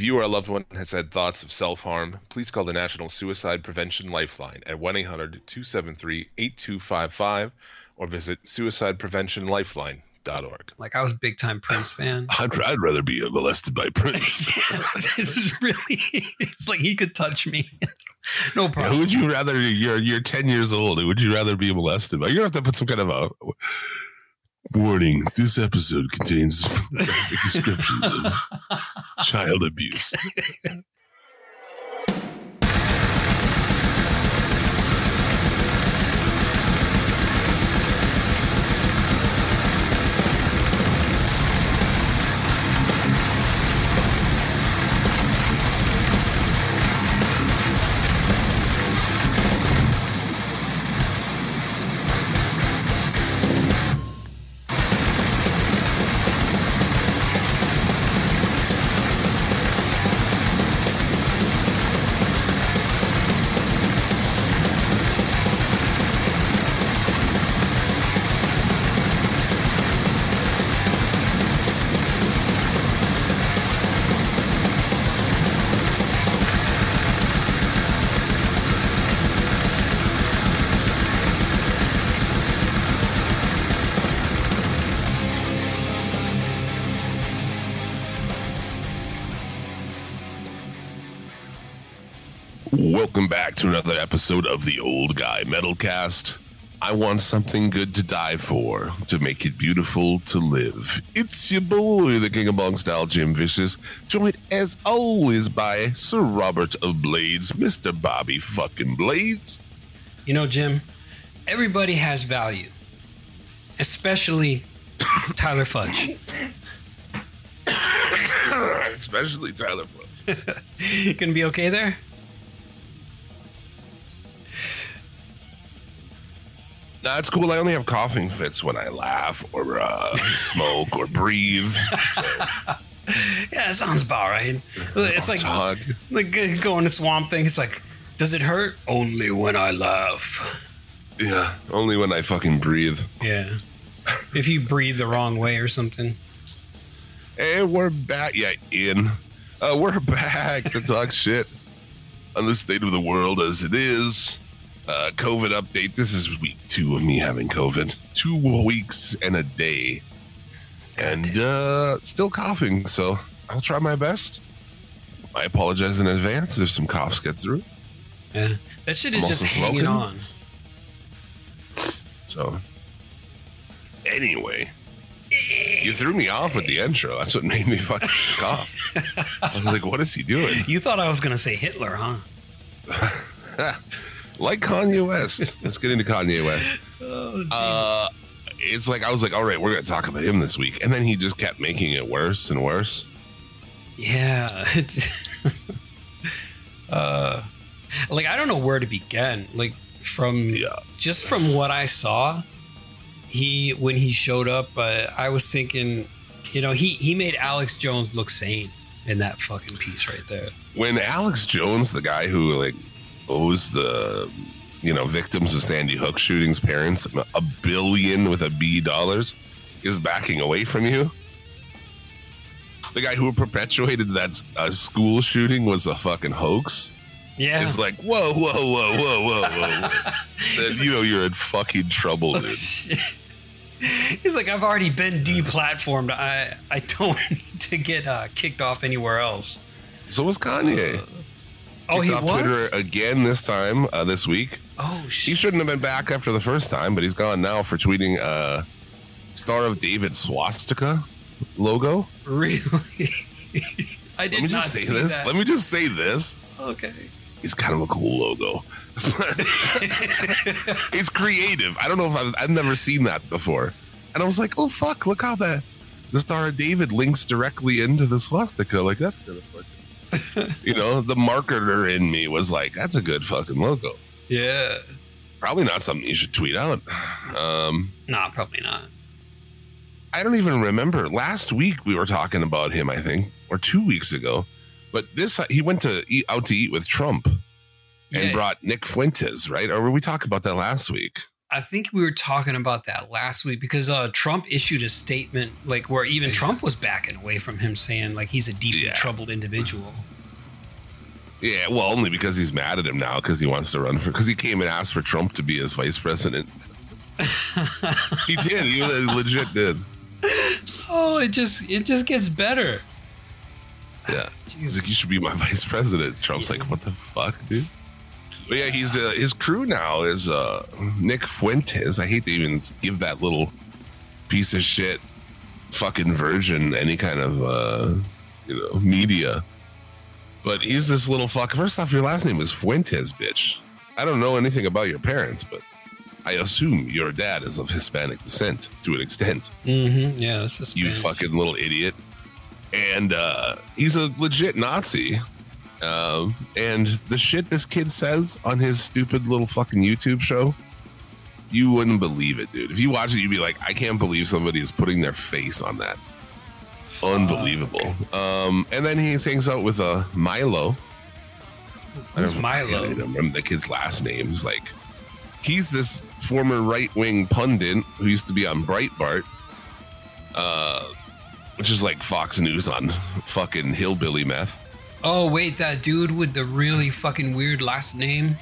If you or a loved one has had thoughts of self harm, please call the National Suicide Prevention Lifeline at 1 800 273 8255 or visit suicidepreventionlifeline.org. Like I was a big time Prince fan. I'd, I'd rather be molested by Prince. this is really it's like he could touch me. no problem. Who problem. would you rather? You're you're ten years old. Who would you rather be molested by? You're gonna have to put some kind of a warning. This episode contains descriptions of child abuse. Welcome back to another episode of the Old Guy Metalcast. I want something good to die for, to make it beautiful to live. It's your boy, the King of Bong Style, Jim Vicious, joined as always by Sir Robert of Blades, Mr. Bobby fucking Blades. You know, Jim, everybody has value. Especially Tyler Fudge. Especially Tyler. Fudge. You gonna be okay there? Nah, it's cool. I only have coughing fits when I laugh or uh, smoke or breathe. Yeah, that sounds about right. It's like Hug. like going to swamp thing. It's like, does it hurt? Only when I laugh. Yeah, only when I fucking breathe. Yeah. If you breathe the wrong way or something. Hey, we're back. Yeah, Ian. Uh, we're back to talk shit on the state of the world as it is. Uh, COVID update. This is week two of me having COVID. Two weeks and a day. And uh, still coughing, so I'll try my best. I apologize in advance if some coughs get through. Yeah. That shit is I'm just hanging smoking. on. So, anyway, you threw me off with the intro. That's what made me fucking cough. I was like, what is he doing? You thought I was gonna say Hitler, huh? like Kanye West. Let's get into Kanye West. Oh, Uh, it's like I was like, all right, we're gonna talk about him this week, and then he just kept making it worse and worse. Yeah. It's uh like I don't know where to begin. Like from Yeah, just from what I saw, he when he showed up, uh, I was thinking, you know, he he made Alex Jones look sane in that fucking piece right there. when Alex Jones, the guy who like owes the you know victims of Sandy Hook shootings parents a billion with a B dollars, is backing away from you. The guy who perpetuated that uh, school shooting was a fucking hoax. Yeah. It's like whoa, whoa, whoa, whoa, whoa, whoa. Then you know you're in fucking trouble, dude. He's like, I've already been deplatformed. I I don't need to get uh, kicked off anywhere else. So was Kanye. Oh, he off was. Twitter again this time uh, this week. oh shit. He shouldn't have been back after the first time, but he's gone now for tweeting uh Star of David swastika logo. Really? I Let did me not just say this. that. Let me just say this. okay. It's kind of a cool logo. it's creative. I don't know if I've, I've never seen that before. And I was like, oh fuck, look how that the Star of David links directly into the swastika. Like that's gonna fucking you know, the marketer in me was like, that's a good fucking logo. Yeah. Probably not something you should tweet out. Um Nah, probably not. I don't even remember. Last week we were talking about him, I think, or two weeks ago. But this he went to eat out to eat with Trump and Yeah. brought Nick Fuentes, right? Or were we talking about that last week? I think we were talking about that last week because uh, Trump issued a statement like where even Trump was backing away from him, saying like he's a deeply Yeah. troubled individual. Yeah, well, only because he's mad at him now because he wants to run for because he came and asked for Trump to be his vice president. he did. He legit did. Oh, it just it just gets better. Yeah. He's like, you should be my vice president. Trump's like, what the fuck, dude? But yeah, he's uh, his crew now is uh, Nick Fuentes. I hate to even give that little piece of shit fucking virgin any kind of uh, you know media. But he's this little fuck. First off, your last name is Fuentes, bitch. I don't know anything about your parents, but I assume your dad is of Hispanic descent to an extent. Mm-hmm. Yeah, that's just You fucking little idiot. And uh, he's a legit Nazi. Um, and the shit this kid says on his stupid little fucking YouTube show, you wouldn't believe it, dude. If you watch it, you'd be like, I can't believe somebody is putting their face on that. Unbelievable. Um, and then he hangs out with uh, Milo. I Who's don't- I don't remember the kid's last name. He's like, he's this former right wing pundit who used to be on Breitbart, uh, which is like Fox News on fucking hillbilly meth. Oh wait, that dude with the really fucking weird last name.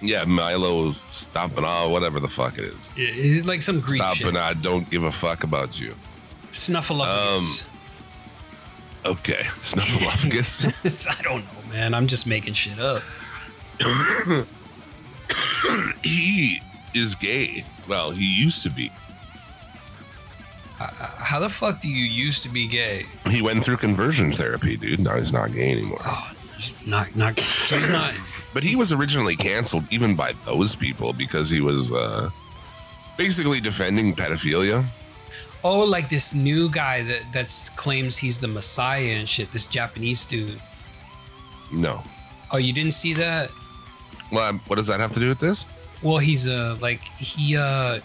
Yeah, Milo Stompana, whatever the fuck it is. Yeah, He's like some Greek shit. Stompana, don't give a fuck about you. Snuffleupagus. Um, okay, Snuffleupagus. I don't know, man. I'm just making shit up. he is gay. Well, he used to be. How the fuck do you used to be gay? He went through conversion therapy, dude. Now he's not gay anymore. Oh, not not. So he's not. But he was originally canceled even by those people because he was uh, basically defending pedophilia. Oh, like this new guy that that's claims he's the Messiah and shit. This Japanese dude. No. Oh, you didn't see that? Well, what does that have to do with this? Well, he's uh like he uh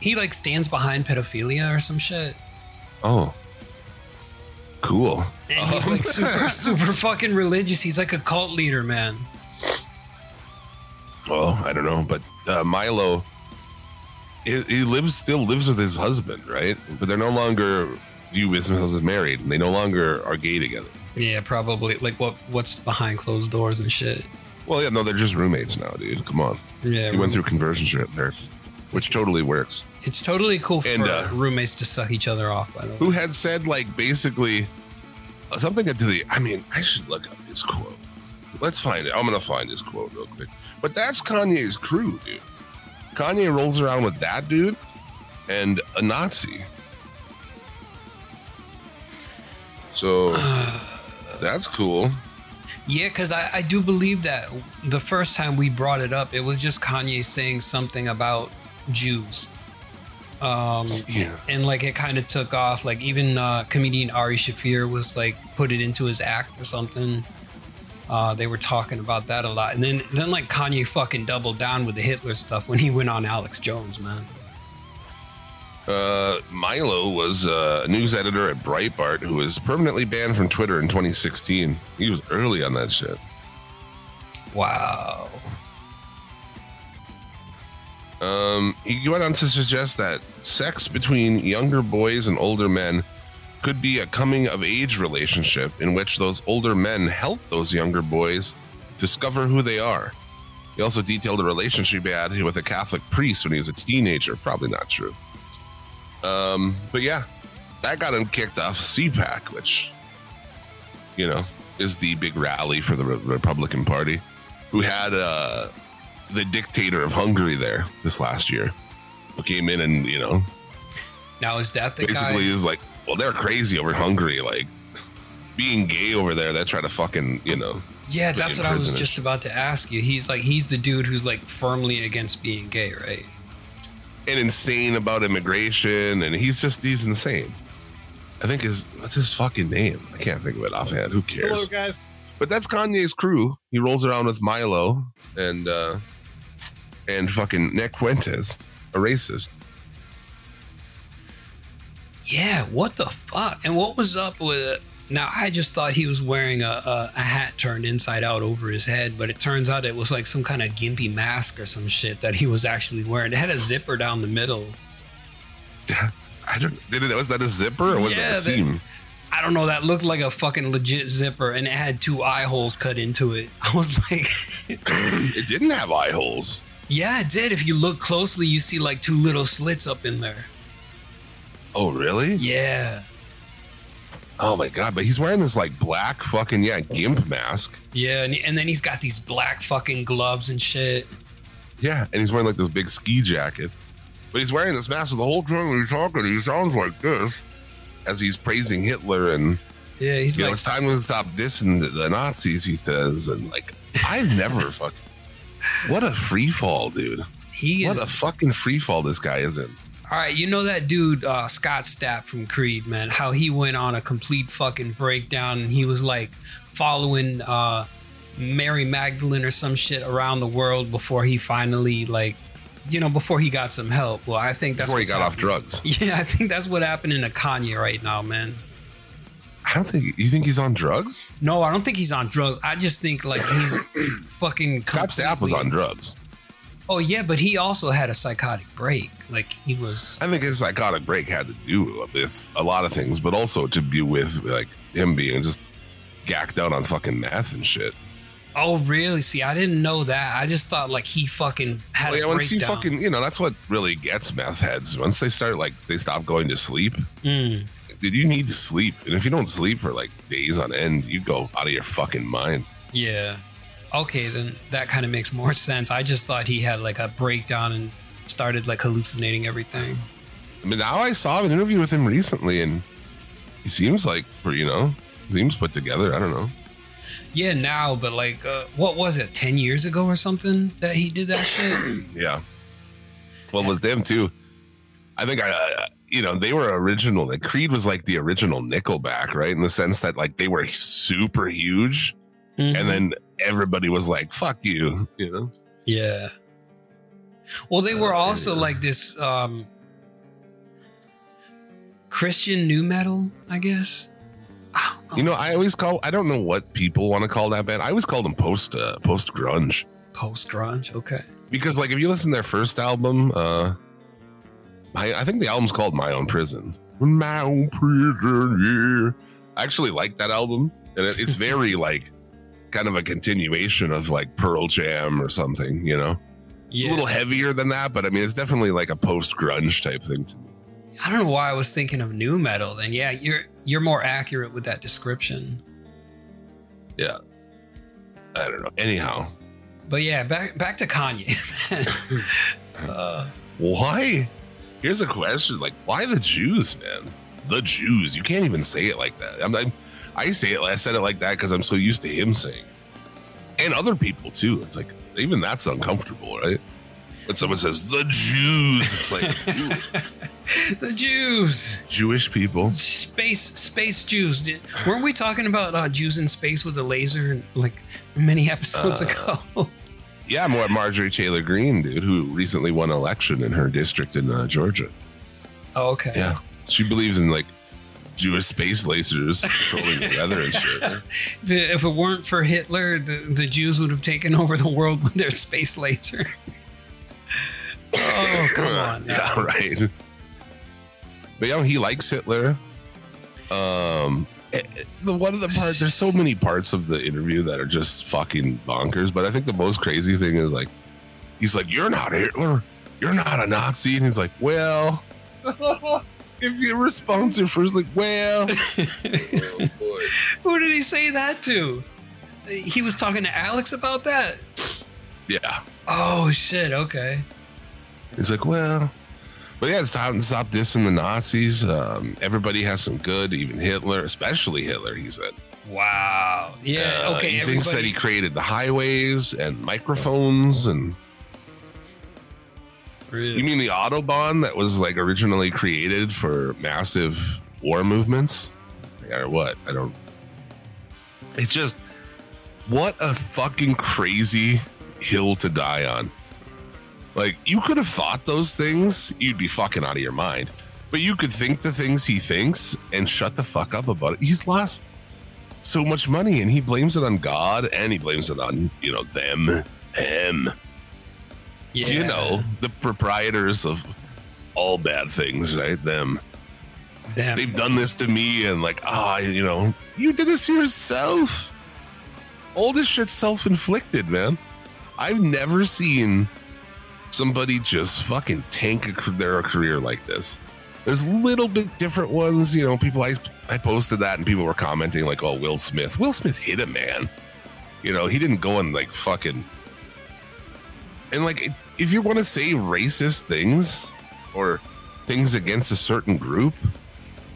he like stands behind pedophilia or some shit. Oh. Cool. And he's like super super fucking religious. He's like a cult leader, man. Well, I don't know, but uh, Milo, he, he lives still lives with his husband, right? But they're no longer view themselves as married, and they no longer are gay together. Yeah, probably like what what's behind closed doors and shit. Well, yeah, no, they're just roommates now, dude. Come on, Yeah, he went through conversion there, which totally works. It's totally cool for And, uh, roommates to suck each other off. By the way, Who had said like basically uh, something to the? I mean, I should look up his quote. Let's find it. I'm gonna find his quote real quick. But that's Kanye's crew, dude. Kanye rolls around with that dude and a Nazi. So that's cool. Yeah, because I, I do believe that the first time we brought it up, it was just Kanye saying something about Jews. Um, Yeah. and like it kind of took off. Like even uh, comedian Ari Shaffir was like put it into his act or something. Uh, they were talking about that a lot, and then then like Kanye fucking doubled down with the Hitler stuff when he went on Alex Jones, man. Uh, Milo was uh, a news editor at Breitbart who was permanently banned from Twitter in 2016. He was early on that shit. Wow. Um, he went on to suggest that sex between younger boys and older men could be a coming of age relationship in which those older men help those younger boys discover who they are. He also detailed a relationship he had with a Catholic priest when he was a teenager. Probably not true. Um, but yeah, that got him kicked off CPAC, which, you know, is the big rally for the Republican Party, who had uh, the dictator of Hungary there this last year, who came in and, you know, Now is that the basically guy? is like, well, they're crazy over Hungary. Like, being gay over there, they try to fucking, you know, Yeah, that's in what I was just about to ask you. He's like he's the dude who's like firmly against being gay, right? and insane about immigration, and he's just he's insane. I think his what's his fucking name? I can't think of it offhand. Who cares? Hello, guys. But that's Kanye's crew. He rolls around with Milo and uh and fucking Nick Fuentes, a racist. Yeah, what the fuck? And what was up with it? Now I just thought he was wearing a, a, a hat turned inside out over his head, but it turns out it was like some kind of gimpy mask or some shit that he was actually wearing. It had a zipper down the middle. I don't. Did it? Was that a zipper or was Yeah, that a that- seam? I don't know. That looked like a fucking legit zipper, and it had two eye holes cut into it. I was like, it didn't have eye holes. Yeah, it did. If you look closely, you see like two little slits up in there. Oh, really? Yeah, Oh my god! But he's wearing this like black fucking yeah gimp mask. yeah, and, and then he's got these black fucking gloves and shit. Yeah, and he's wearing like this big ski jacket. But he's wearing this mask so the whole time he's talking. He sounds like this as he's praising Hitler and Yeah, he's you know like, it's time to stop dissing the, the Nazis. He says and like I've never fucking what a free fall, dude. he What is. a fucking free fall this guy is in. All right, you know that dude uh, Scott Stapp from Creed, man. How he went on a complete fucking breakdown and he was like following uh, Mary Magdalene or some shit around the world before he finally like, you know, before he got some help. Well, I think that's Before he got off drugs. Yeah, I think that's what happened to Kanye right now, man. I don't think you think he's on drugs. No, I don't think he's on drugs. I just think like he's fucking. Scott Stapp was on drugs. Oh yeah, but he also had a psychotic break. Like he was. I think his psychotic break had to do with a lot of things, but also to be with like him being just gacked out on fucking meth and shit. Oh really? See, I didn't know that. I just thought like he fucking had Well, yeah, a once you breakdown. fucking, you know, that's what really gets meth heads. Once they start like they stop going to sleep, Mm. Dude, you need to sleep. And if you don't sleep for like days on end, you go out of your fucking mind. Yeah. Okay, then that kind of makes more sense. I just thought he had like a breakdown and started like hallucinating everything. I mean, now I saw an interview with him recently, and he seems like, you know, seems put together. I don't know. Yeah, now, but like, uh, what was it, 10 years ago or something that he did that shit? Yeah. Well, with them too, I think I, you know, they were original. Like Creed was like the original Nickelback, right? In the sense that like they were super huge, Mhm. and then everybody was like, "Fuck you," you know. yeah. Well, they were Uh, also yeah. like this um, Christian nu metal, I guess. I know. You know, I always call. I don't know what people want to call that band. I always call them post uh, post grunge Post grunge. Okay. because, like, if you listen to their first album, uh, I, I think the album's called My Own Prison. My Own Prison. Yeah. I actually like that album, and it, it's very like kind of a continuation of like Pearl Jam or something. You know, it's Yeah. a little heavier than that, but I mean, it's definitely like a post grunge type thing. to me. I don't know why I was thinking of nu metal. Then yeah, you're you're more accurate with that description. Yeah, I don't know. Anyhow, But yeah, back back to Kanye. uh, why? Here's a question: like, why the Jews, man? The Jews. You can't even say it like that. I'm, I'm I say it. I said it like that because I'm so used to him saying, it. and other people too. It's like even that's uncomfortable, right? When someone says the Jews, it's like the Jews, Jewish people. space space Jews. Did, weren't we talking about uh, Jews in space with a laser like many episodes Uh, ago? Yeah, more Marjorie Taylor Greene, dude, who recently won election in her district in uh, Georgia. oh, okay. Yeah, she believes in like Jewish space lasers controlling the weather and shit. If it, weren't for Hitler, the, the Jews would have taken over the world with their space laser. oh, come on. now. Yeah, right. But yeah, he likes Hitler. Um, the one of the parts, there's so many parts of the interview that are just fucking bonkers. But I think the most crazy thing is like, he's like, "You're not Hitler. You're not a Nazi," and he's like, "Well." If your response at first, like, well, oh boy. Who did he say that to? He was talking to Alex about that. yeah, Oh shit. Okay. He's like, well, but yeah, to stop dissing the Nazis. Um, everybody has some good, even Hitler, especially Hitler. He said, Wow. Yeah. Uh, okay. He thinks that everybody- he created the highways and microphones, and Really? you mean the autobahn that was like originally created for massive war movements, or what? I don't. It's just what a fucking crazy hill to die on. Like you could have thought those things, you'd be fucking out of your mind. But you could think the things he thinks and shut the fuck up about it. He's lost so much money and he blames it on God and he blames it on, you know, them, him. Yeah. you know, the proprietors of all bad things, right? Them. Damn. They've done this to me and like, ah, you know, you did this to yourself. All this shit's self-inflicted, man. I've never seen somebody just fucking tank a, their career like this. There's little bit different ones, you know. People, I I posted that and people were commenting like, "Oh, Will Smith. Will Smith hit a man. You know, he didn't go and like fucking." And like, if you want to say racist things or things against a certain group,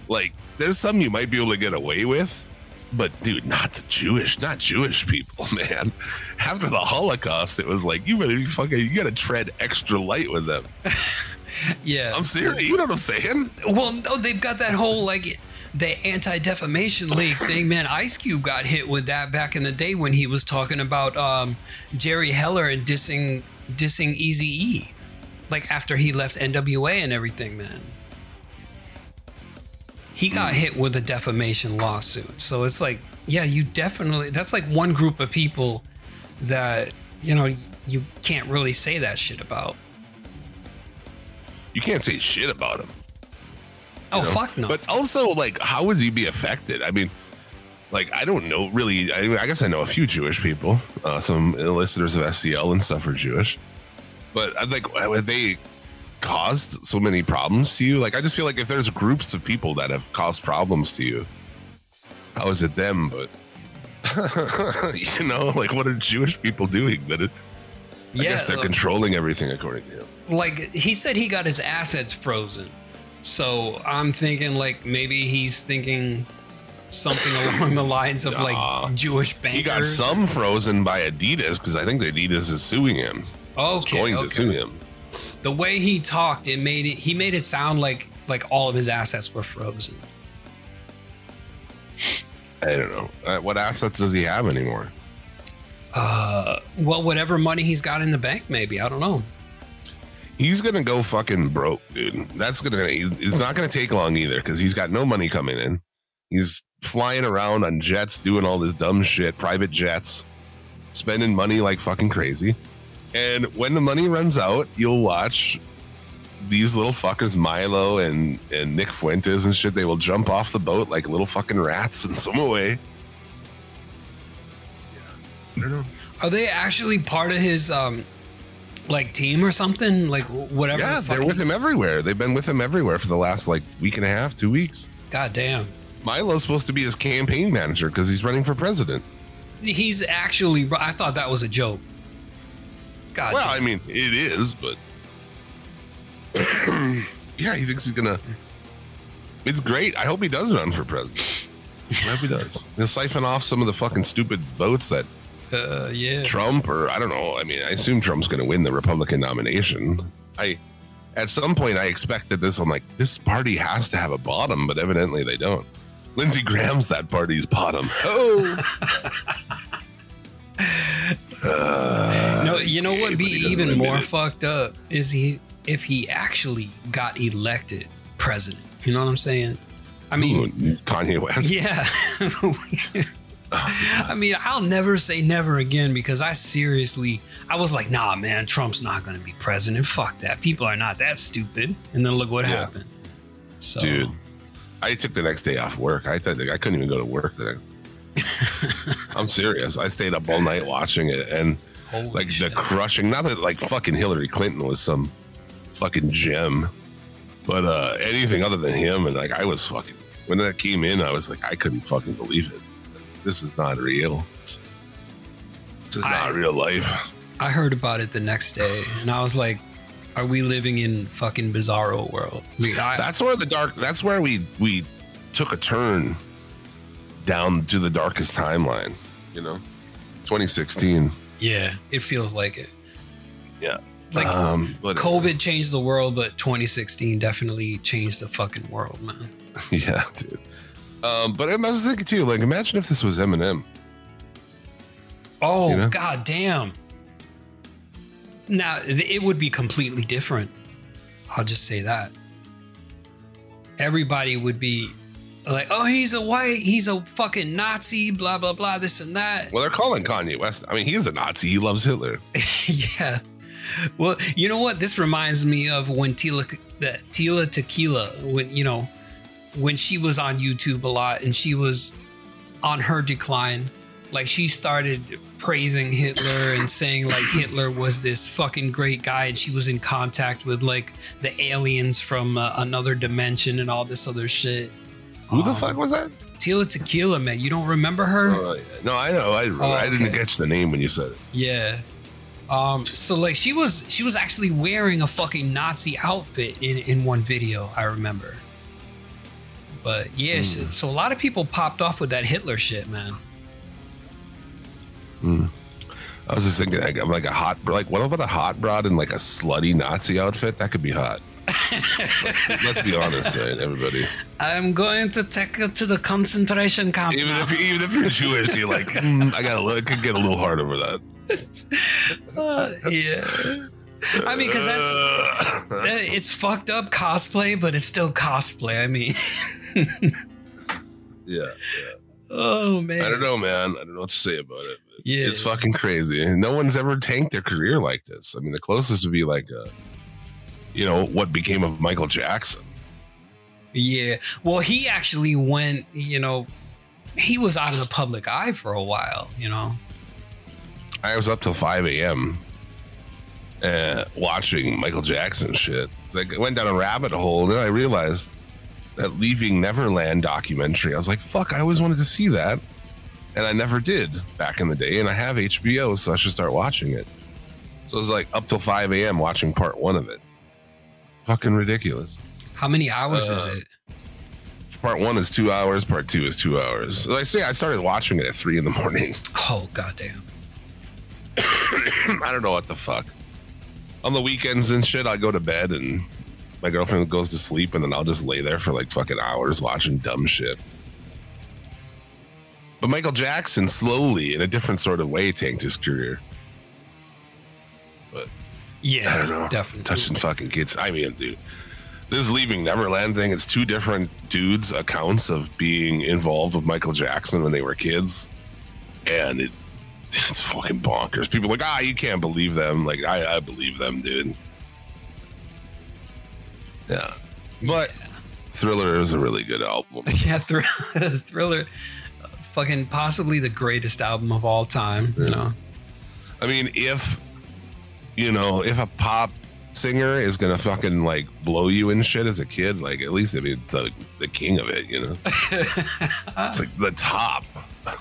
like there's some you might be able to get away with but dude not the jewish not jewish people man after the holocaust it was like you better be fucking you gotta tread extra light with them yeah. i'm serious you know what i'm saying Well, no, they've got that whole like the Anti Defamation League thing. Man, Ice Cube got hit with that back in the day when he was talking about um, Jerry Heller and dissing dissing Easy E, like after he left NWA and everything. Man, he got hit with a defamation lawsuit. So it's like, yeah, you definitely. That's like one group of people that you know you can't really say that shit about. you can't say shit about him Oh know? fuck no. but also like how would you be affected i mean like i don't know really i, I guess i know a few jewish people uh, some listeners of scl and stuff are jewish but i think have they caused so many problems to you? Like i just feel like if there's groups of people that have caused problems to you how is it them but you know like what are jewish people doing that it, i guess they're uh, controlling everything according to you. Like he said he got his assets frozen. So i'm thinking like maybe he's thinking something along the lines of like jewish bankers he got some frozen by adidas because i think adidas is suing him. Okay, going okay. to sue him the way he talked it made it he made it sound like like all of his assets were frozen I don't know. Uh, what assets does he have anymore? uh well whatever money he's got in the bank maybe i don't know He's gonna go fucking broke, dude. That's gonna. It's not gonna take long either because he's got no money coming in. He's flying around on jets, doing all this dumb shit, private jets, spending money like fucking crazy. And when the money runs out, you'll watch these little fuckers, Milo and and Nick Fuentes and shit. They will jump off the boat like little fucking rats and swim away. I don't know. are they actually part of his um like team or something like whatever Yeah, the fuck they're with him everywhere. They've been with him everywhere for the last like week and a half, two weeks. god damn Milo's supposed to be his campaign manager because he's running for president. he's actually i thought that was a joke god Well. I mean, it is, but yeah, he thinks he's gonna. It's great. I hope he does run for president. I hope he does. He'll siphon off some of the fucking stupid votes that uh, yeah Trump or I don't know. I mean, I assume Trump's going to win the Republican nomination. I at some point I expected this. I'm like, this party has to have a bottom, but evidently they don't. Lindsey Graham's that party's bottom. Oh, Uh, No, you know what would be even more it. fucked up is he if he actually got elected president. You know what I'm saying? I mean, Ooh, Kanye West. yeah. I mean, I'll never say never again because I seriously, I was like, nah, man, Trump's not going to be president. Fuck that. People are not that stupid. And then look what Yeah. happened. So, Dude, I took the next day off work. I thought I couldn't even go to work the next. I'm serious. I stayed up all night watching it, and holy like the crushing. Not that like fucking Hillary Clinton was some fucking gem, but uh anything other than him, and like I was fucking when that came in, I was like I couldn't fucking believe it. This is not real. This is, this is I- not real life. I heard about it the next day and I was like, are we living in fucking bizarro world? We, I, That's where the dark. That's where we we took a turn down to the darkest timeline. You know, 2016. Yeah, it feels like it. Yeah. Like um, but COVID changed the world, but 2016 definitely changed the fucking world, man. Yeah, dude. Um, but I was thinking too, like, imagine if this was Eminem. Oh, You know? god damn. Now, it would be completely different. I'll just say that. Everybody would be like, oh, he's a white, he's a fucking Nazi, blah blah blah, this and that. Well, they're calling Kanye West. I mean, he's a Nazi. He loves Hitler. yeah. Well, you know what? This reminds me of when Tila, the Tila Tequila, when you know, when she was on YouTube a lot and she was on her decline. Like she started praising Hitler and saying like Hitler was this fucking great guy and she was in contact with like the aliens from uh, another dimension and all this other shit. Who the Um, fuck was that? Tila Tequila, man, you don't remember her? Oh, yeah. No, I know. I, Oh, I didn't okay. catch the name when you said it. Yeah. Um, so like she was she was actually wearing a fucking Nazi outfit in in one video, I remember. But yeah, so, so a lot of people popped off with that Hitler shit, man. I was just thinking, like, like a hot, like, what about a hot broad in like a slutty Nazi outfit? That could be hot. Let's, let's be honest, right, everybody. I'm going to take you to the concentration camp. Even now. if even if you're Jewish, you're like, "Hmm, I got, I could get a little hard over that. Uh, yeah. I mean, because that's Uh, it's fucked up cosplay, but it's still cosplay. I mean, yeah, oh man. I don't know, man. I don't know what to say about it. Yeah. It's fucking crazy. No one's ever tanked their career like this. I mean, the closest would be like, uh, you know, what became of Michael Jackson. Yeah. Well, he actually went, you know, he was out of the public eye for a while, you know. I was up till 5 a.m. Uh, watching Michael Jackson shit. Like, I went down a rabbit hole, and then I realized that Leaving Neverland documentary. I was like, fuck, I always wanted to see that. And I never did back in the day. And I have HBO, so I should start watching it. So it was like up till 5 a.m. watching part one of it. Fucking ridiculous. How many hours is Uh, it? Part one is two hours, part two is two hours. Like I say, I started watching it at three in the morning. Oh goddamn. I don't know what the fuck. On the weekends and shit, I go to bed and my girlfriend goes to sleep, and then I'll just lay there for like fucking hours watching dumb shit. But Michael Jackson slowly, in a different sort of way, tanked his career. Yeah, I don't know, definitely. touching fucking kids. I mean, dude, this leaving Neverland thing. It's two different dudes' accounts of being involved with Michael Jackson when they were kids, and it it's fucking bonkers. People are like, ah, you can't believe them. Like, I, I believe them, dude. Yeah, but Thriller is a really good album. yeah, thr- Thriller, fucking possibly the greatest album of all time. You know. I mean, if you know, if a pop singer is gonna fucking like blow you and shit as a kid, like at least I mean, it's like the king of it, you know. it's like the top,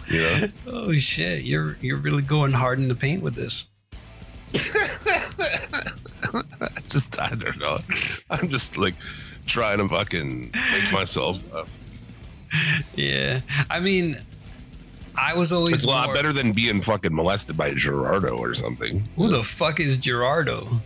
you know. Oh shit, you're you're really going hard in the paint with this. Just I don't know. I'm just like trying to fucking make myself. Up. Yeah, I mean, I was always It's a lot more- better than being fucking molested by Gerardo or something. Who the fuck is Gerardo?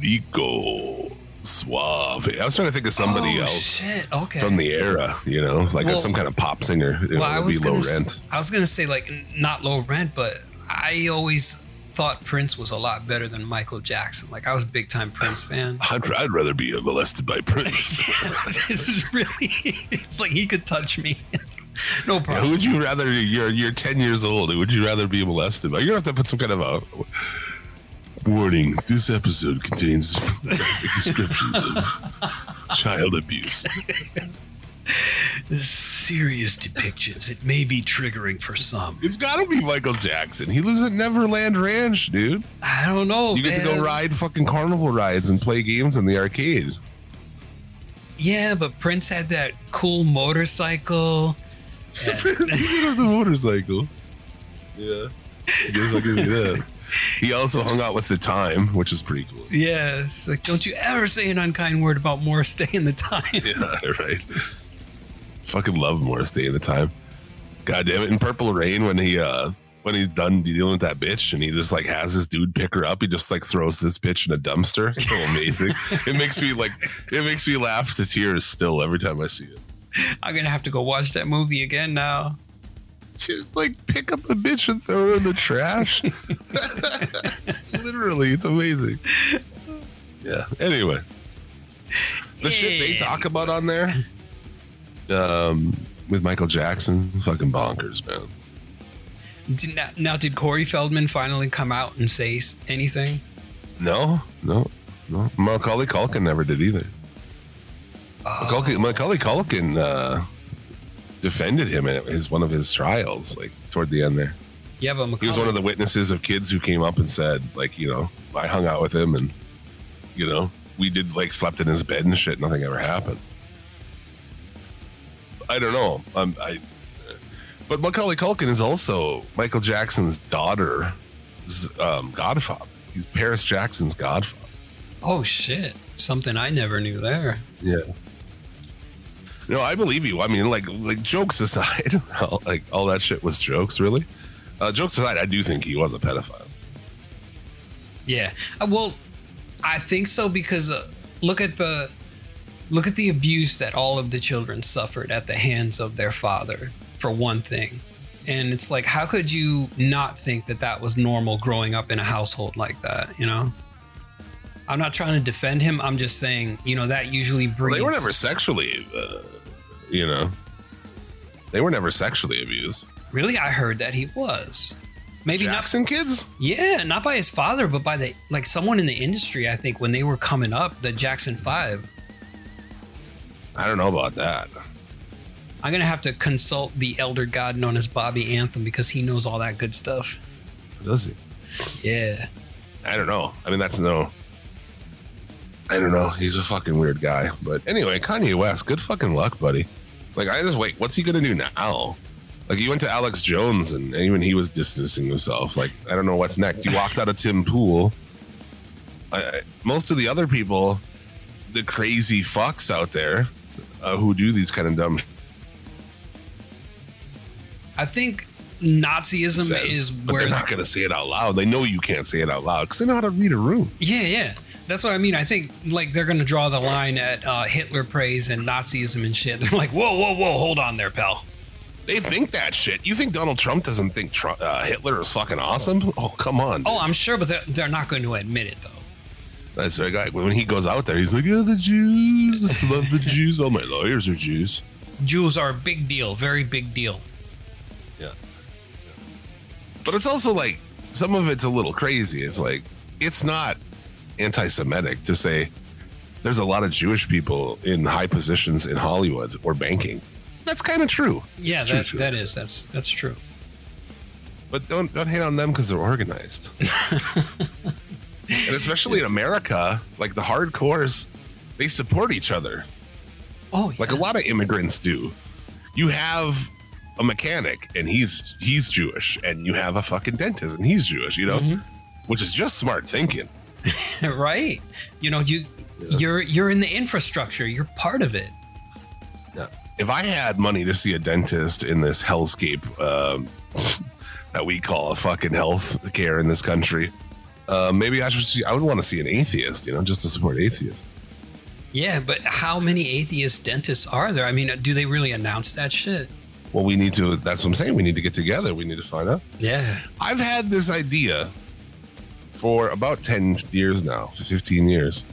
Rico Suave. I was trying to think of somebody oh, else Shit. Okay. from the era, you know, like Well- some kind of pop singer. You know, well, I was gonna, s-. I was gonna say like not low rent, but I always thought Prince was a lot better than Michael Jackson. Like I was a big time Prince fan. I'd, I'd rather be molested by Prince. this is really. It's like he could touch me. No Who problem. would you rather? You're you're ten years old. Would you rather be molested? You're gonna have to put some kind of a warning. This episode contains descriptions of child abuse. Serious depictions. It may be triggering for some. It's got to be Michael Jackson. He lives at Neverland Ranch, dude. I don't know. You get to go ride fucking carnival rides and play games in the arcade. Yeah, but Prince had that cool motorcycle. He have the motorcycle. Yeah, I guess I'll give you that. He also hung out with the time, which is pretty cool. Yeah, it's like, don't you ever say an unkind word about Morris Day in the time. Yeah, right. Fucking love Morris Day in the time. God damn it! In Purple Rain, when he uh when he's done dealing with that bitch, and he just like has this dude pick her up, he just like throws this bitch in a dumpster. So amazing. it makes me like it makes me laugh to tears still every time I see it. I'm gonna have to go watch that movie again now. Just like pick up a bitch and throw her in the trash. Literally, it's amazing. Yeah. Anyway, the shit they talk about on there, um, with Michael Jackson. Fucking bonkers, man. Did, now, now, did Corey Feldman finally come out and say anything? No, no, no. Macaulay Culkin never did either. Macaulay, Macaulay Culkin uh, defended him in his one of his trials, like toward the end there. Yeah, but Macaulay, He was one of the witnesses of kids who came up and said, like, you know, I hung out with him and, you know, we did like slept in his bed and shit. Nothing ever happened. I don't know. Um, I, but Macaulay Culkin is also Michael Jackson's daughter's um, godfather. He's Paris Jackson's godfather. Oh shit! Something I never knew there. Yeah. No, I believe you. I mean, like, like jokes aside, all- like all that shit was jokes, really. Uh, jokes aside, I do think he was a pedophile. Yeah. Uh, well, I think so because uh, look at the look at the abuse that all of the children suffered at the hands of their father for one thing. And it's like how could you not think that that was normal growing up in a household like that, you know? I'm not trying to defend him. I'm just saying, you know, that usually breeds They were never sexually, uh, you know, they were never sexually abused. Really, I heard that he was. Maybe not Jackson kids? Yeah, not by his father, but by the like someone in the industry. I think when they were coming up, the Jackson Five. I don't know about that. I'm gonna have to consult the elder god known as Bobby Anthem because he knows all that good stuff. Does he? Yeah, I don't know. I mean, that's no. I don't know. He's a fucking weird guy. But anyway, Kanye West, good fucking luck, buddy. Like, I just wait. What's he gonna do now? Like, he went to Alex Jones, and even he was distancing himself. Like, I don't know what's next. He walked out of Tim Pool. I, most of the other people, the crazy fucks out there, uh, who do these kind of dumb I think Nazism says, is but where. they're not gonna say it out loud. They know you can't say it out loud because they know how to read a room. yeah, yeah. That's what I mean. I think like they're gonna draw the line at uh, Hitler praise and Nazism and shit. They're like, whoa, whoa, whoa, hold on there, pal. They think that shit. You think Donald Trump doesn't think Trump, uh, Hitler is fucking awesome? Oh, come on. Oh, I'm sure, but they're, they're not going to admit it though. That's right. Guy. When he goes out there, he's like, "Oh, the Jews, love the Jews. All my lawyers are Jews." Jews are a big deal, very big deal. Yeah. But it's also like some of it's a little crazy. It's like it's not anti-Semitic to say there's a lot of Jewish people in high positions in Hollywood or banking. That's kind of true. Yeah, that, true. that is that's that's true. But don't don't hate on them because they're organized. and especially in America, like the hardcores, they support each other. Oh, Like a lot of immigrants do. You have a mechanic and he's he's Jewish, and you have a fucking dentist and he's Jewish, you know? Mhm. Which is just smart thinking. right. You know, you you're you're in the infrastructure. You're part of it. Yeah. If I had money to see a dentist in this hellscape um, that we call a fucking health care in this country, uh, maybe I should see. I would want to see an atheist, you know, just to support atheists. Yeah, but how many atheist dentists are there? I mean, do they really announce that shit? Well, we need to. That's what I'm saying. We need to get together. We need to find out. Yeah. I've had this idea for about 10 years now, 15 years.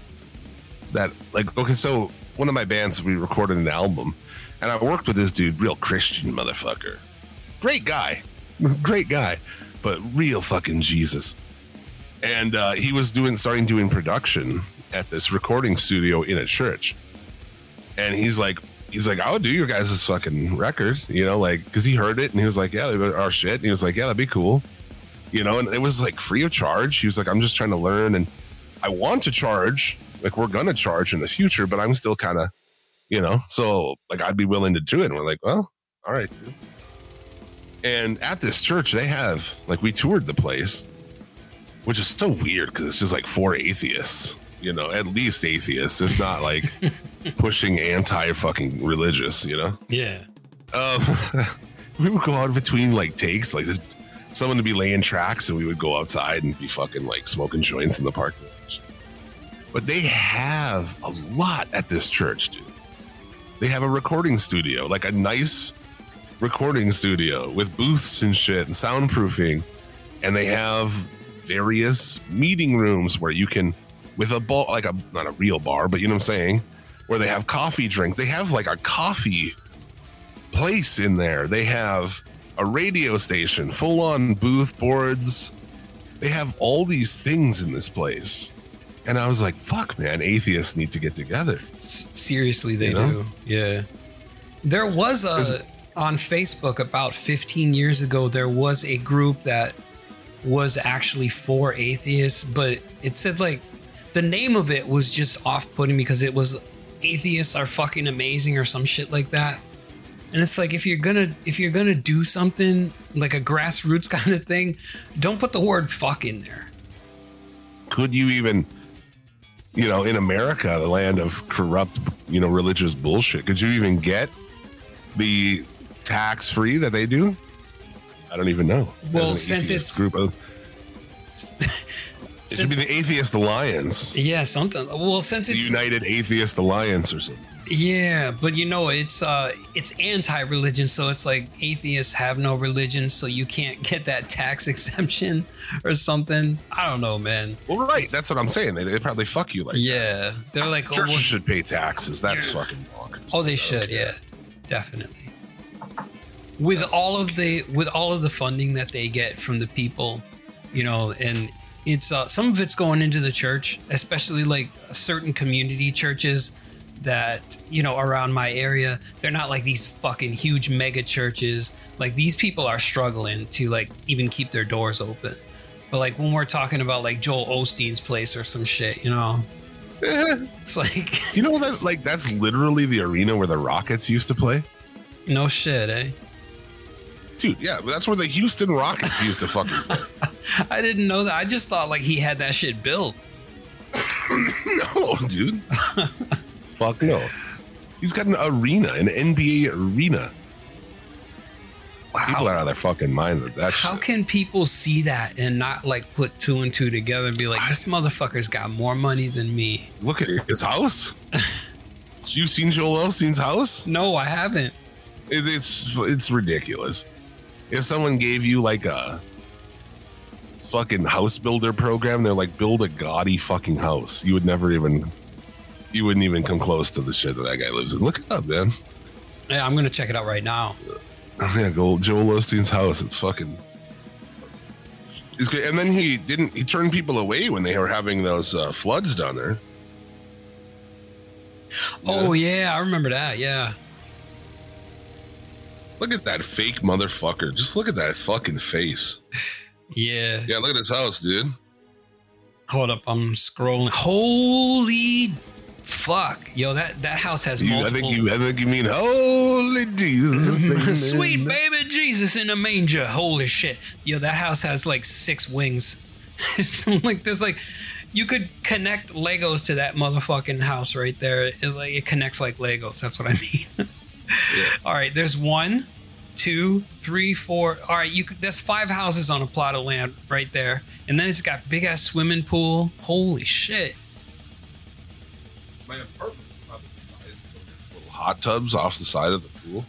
That, like, okay, so one of my bands, we recorded an album, and I worked with this dude, real Christian motherfucker. Great guy. Great guy, but real fucking Jesus. And uh, he was doing, starting doing production at this recording studio in a church. And he's like, he's like, I'll do your guys' fucking record, you know, like, because he heard it and he was like, yeah, our shit. And he was like, yeah, that'd be cool you know, and it was like free of charge. He was like, I'm just trying to learn and I want to charge, like we're gonna charge in the future, but I'm still kind of, you know, so like I'd be willing to do it. And we're like, well, all right. dude. And at this church, they have like we toured the place, which is so weird because it's just like four atheists, you know, at least atheists. It's not like pushing anti fucking religious, you know. Yeah. Um, we would go out between like takes, like the, someone to be laying tracks, and we would go outside and be fucking like smoking joints in the parking lot. But they have a lot at this church, dude. They have a recording studio, like a nice recording studio with booths and shit and soundproofing, and they have various meeting rooms where you can, with a bar, like a not a real bar, but you know what I'm saying, where they have coffee drinks. They have like a coffee place in there. They have a radio station, full on booth boards. They have all these things in this place. And I was like, fuck, man, atheists need to get together. Seriously, they You know? do. Yeah. There was a on Facebook about 15 years ago. There was a group that was actually for atheists, but it said like the name of it was just off-putting because it was atheists are fucking amazing or some shit like that. And it's like if you're gonna if you're gonna do something like a grassroots kind of thing, don't put the word fuck in there. Could you even, you know, in America, the land of corrupt, you know, religious bullshit, could you even get the tax free that they do? I don't even know. Well, since it's- group of, it should be the Atheist Alliance, Yeah, something. Well, since the it's United Atheist Alliance, or something. Yeah, but you know it's uh it's anti-religion, so it's like atheists have no religion, so you can't get that tax exemption or something. I don't know, man. Well, right. That's what I'm saying. They, they probably fuck you like. Yeah, they're like, oh, Churches well- should pay taxes. That's Yeah. fucking bonkers. oh, they should, yeah, definitely. With all of the with all of the funding that they get from the people, you know, and it's uh, some of it's going into the church, especially like certain community churches that you know around my area they're not like these fucking huge mega churches like these people are struggling to like even keep their doors open but like when we're talking about like joel osteen's place or some shit you know it's like you know that? Like, that's literally the arena where the Rockets used to play. no shit eh Dude, yeah, that's where the Houston Rockets used to fucking play. i didn't know that i just thought like he had that shit built No, dude. Fuck no. He's got an arena, an NBA arena. Wow. People are out of their fucking minds with that how shit. can people see that and not like put two and two together and be like this motherfucker's got more money than me Look at his house. you seen Joel Osteen's house? no i haven't It, it's it's ridiculous. If someone gave you like a fucking house builder program, they're like build a gaudy fucking house. You would never even you wouldn't even come close to the shit that that guy lives in. Look it up, man. yeah i'm gonna check it out right now Yeah, go Joel Osteen's house. It's fucking. It's good. And then he didn't. He turned people away when they were having those uh, floods down there. Oh yeah, I remember that. Yeah. Look at that fake motherfucker. Just look at that fucking face. Yeah. Yeah, look at his house, dude. Hold up, I'm scrolling. Holy fuck. Yo, that that house has You, I multiple think you. I think you mean holy Jesus. Sweet baby Jesus in a manger. Holy shit. Yo, that house has like six wings. it's like there's like you could connect Legos to that motherfucking house right there. It, like it connects like Legos. That's what I mean. yeah. All right, there's one, two, three, four. All right, you could, there's five houses on a plot of land right there, and then it's got big ass swimming pool. Holy shit! My apartment. Little hot tubs off the side of the pool.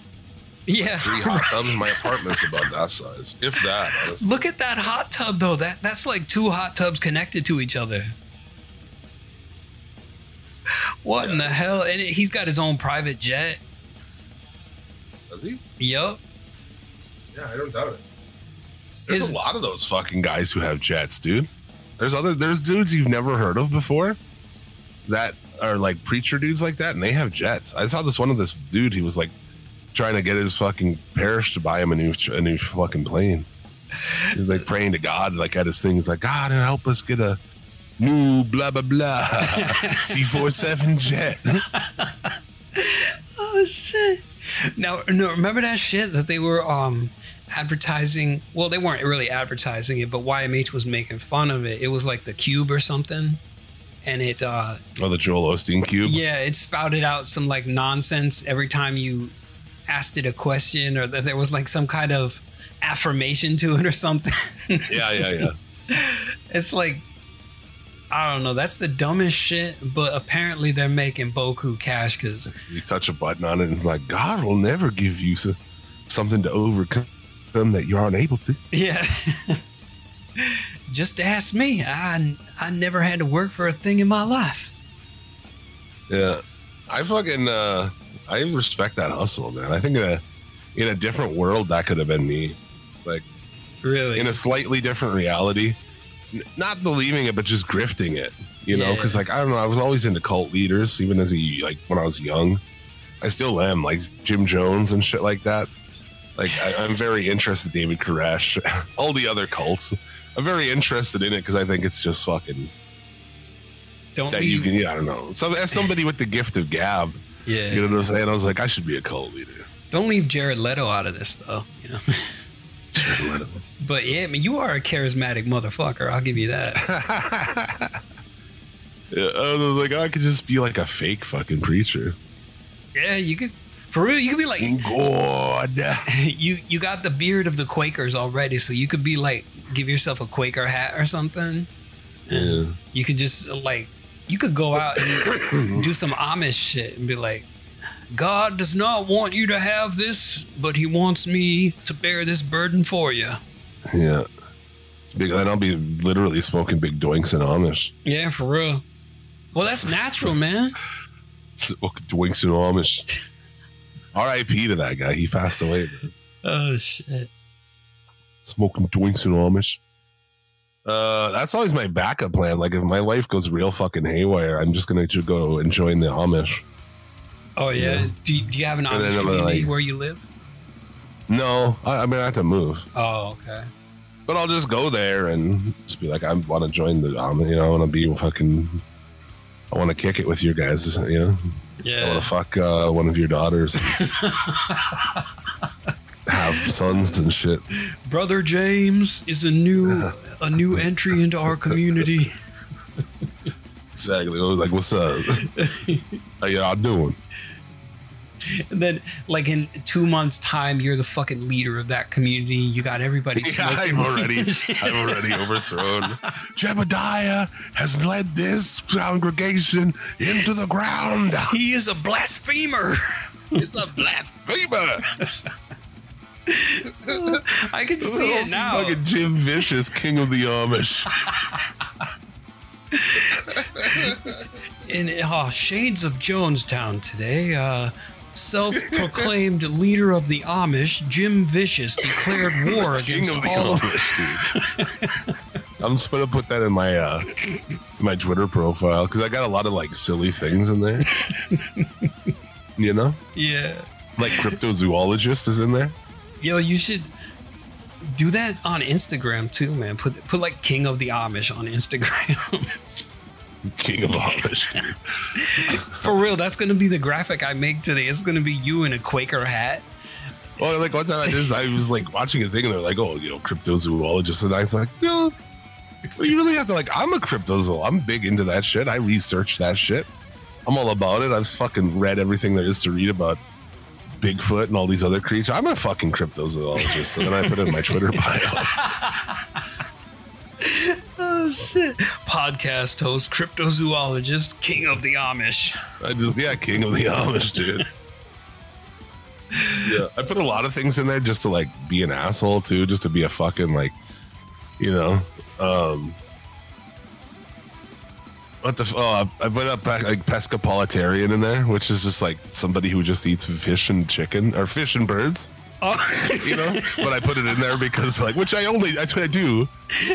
Yeah. Three hot tubs. My apartment's about that size, if that. honestly. Look at that hot tub though. That that's like two hot tubs connected to each other. What in the hell? And it, he's got his own private jet. Does he? Yup. Yeah, I don't doubt it. There's His- a lot of those fucking guys who have jets, dude. There's other there's dudes you've never heard of before that are like preacher dudes like that, and they have jets. I saw this one of this dude. He was like trying to get his fucking parish to buy him a new a new fucking plane. He was like praying to God, like at his things, like God help us get a new blah blah blah C four seven jet. Oh shit! Now, no, remember that shit that they were um advertising? Well, they weren't really advertising it, but YMH was making fun of it. It was like the cube or something, and it uh Oh, the Joel Osteen cube. Yeah, it spouted out some like nonsense every time you asked it a question or that there was like some kind of affirmation to it or something. yeah, yeah, yeah. it's like I don't know, that's the dumbest shit, but apparently they're making Boku cash cuz You touch a button on it, and it's like God will never give you so, something to overcome that you're unable to. yeah. Just ask me. I I never had to work for a thing in my life. Yeah, I fucking uh, I respect that hustle, man. I think uh, in a different world, that could have been me. Like Really? in a slightly different reality, N- not believing it, but just grifting it. You know, because like I don't know, I was always into cult leaders, even as a like when I was young. I still am, like Jim Jones and shit like that. Like I, I'm very interested, in David Koresh, all the other cults. I'm very interested in it because I think it's just fucking Don't that you can. Yeah, I don't know. So as somebody with the gift of gab, yeah. you know what I'm saying? I was like, I should be a cult leader. Don't leave Jared Leto out of this though. You know. but yeah, I mean, you are a charismatic motherfucker. I'll give you that. Yeah, I was like, I could just be like a fake fucking preacher. yeah, you could. For real, you could be like oh, God. you. You got the beard of the Quakers already, so you could be like give yourself a Quaker hat or something. Yeah. You could just like you could go out and do some Amish shit and be like, God does not want you to have this, but He wants me to bear this burden for you. Yeah. Big, then I'll be literally smoking big doinks in Amish. Yeah, for real. Well, that's natural, man. Doinks in Amish. R.I.P. to that guy. He passed away. Man. Oh shit. Smoking doinks in Amish. Uh, that's always my backup plan. Like if my life goes real fucking haywire, I'm just gonna go and join the Amish. Oh yeah. Yeah. Do, you, do you have an And Amish community like- where you live? No, I, I mean I have to move, Oh okay. but I'll just go there and just be like, I want to join the Amish. You know, I want to be fucking. I want to kick it with your guys. You know, Yeah. I want to fuck uh, one of your daughters. sons and shit. Brother James is a new a new entry into our community. Exactly. I was like, what's up? How y'all doing? And then, like in two months' time, you're the fucking leader of that community. You got everybody. Yeah, I'm already. I'm already overthrown. Jebediah has led this congregation into the ground. he is a blasphemer. He's a blasphemer. I can see it now. Fucking Jim Vicious, king of the Amish. in oh, Shades of Jonestown today, uh, self-proclaimed leader of the Amish, Jim Vicious, declared war King against of the all of. I'm just gonna put that in my uh my Twitter profile because I got a lot of like silly things in there. you know, yeah. like cryptozoologist is in there. Yo, you should do that on Instagram too, man. Put put like King of the Amish on Instagram. King of Amish. For real, that's gonna be the graphic I make today. It's gonna be you in a Quaker hat. Well, like one time I did, I was like watching a thing and they're like, "Oh, you know, cryptozoologist," and I was like, "No, you really have to like." I'm a cryptozool. I'm big into that shit. I research that shit. I'm all about it. I've fucking read everything there is to read about Bigfoot and all these other creatures. I'm a fucking cryptozoologist. So then I put it in my Twitter bio. Oh shit! Podcast host, cryptozoologist, King of the Amish. I just yeah, king of the Amish, dude. Yeah, I put a lot of things in there just to like be an asshole too, just to be a fucking like, you know, um. What the? Oh, I put up like pescapolitarian in there, which is just like somebody who just eats fish and chicken or fish and birds, Oh, you know. but I put it in there because like, which I only that's what I do,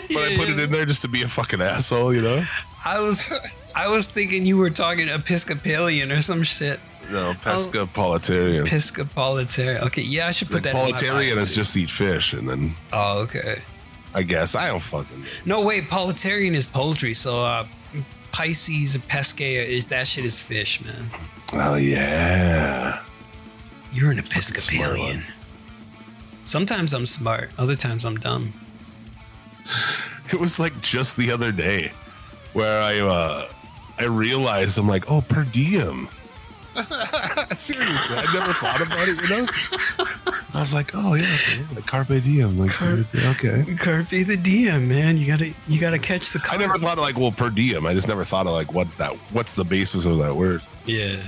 but I put it in there just to be a fucking asshole, you know. I was I was thinking you were talking Episcopalian or some shit. No, pescapolitarian. Episcopalitarian. Okay, yeah, I should put Like that. politarian is too. just eat fish, and then Oh, okay. I guess I don't fucking. No, wait. Politarian is poultry. So uh, Pisces and Pesca is that shit is fish, man. Oh yeah. You're an Episcopalian. Sometimes I'm smart. Other times I'm dumb. It was like just the other day where I uh I realized I'm like, oh, per diem. Seriously, I never thought about it, you know. I was like, oh yeah, okay, like carpe diem, like Car- okay. Carpe the diem, man. You gotta you gotta catch the I never thought of like, well, per diem. I just never thought of like what that what's the basis of that word. Yeah.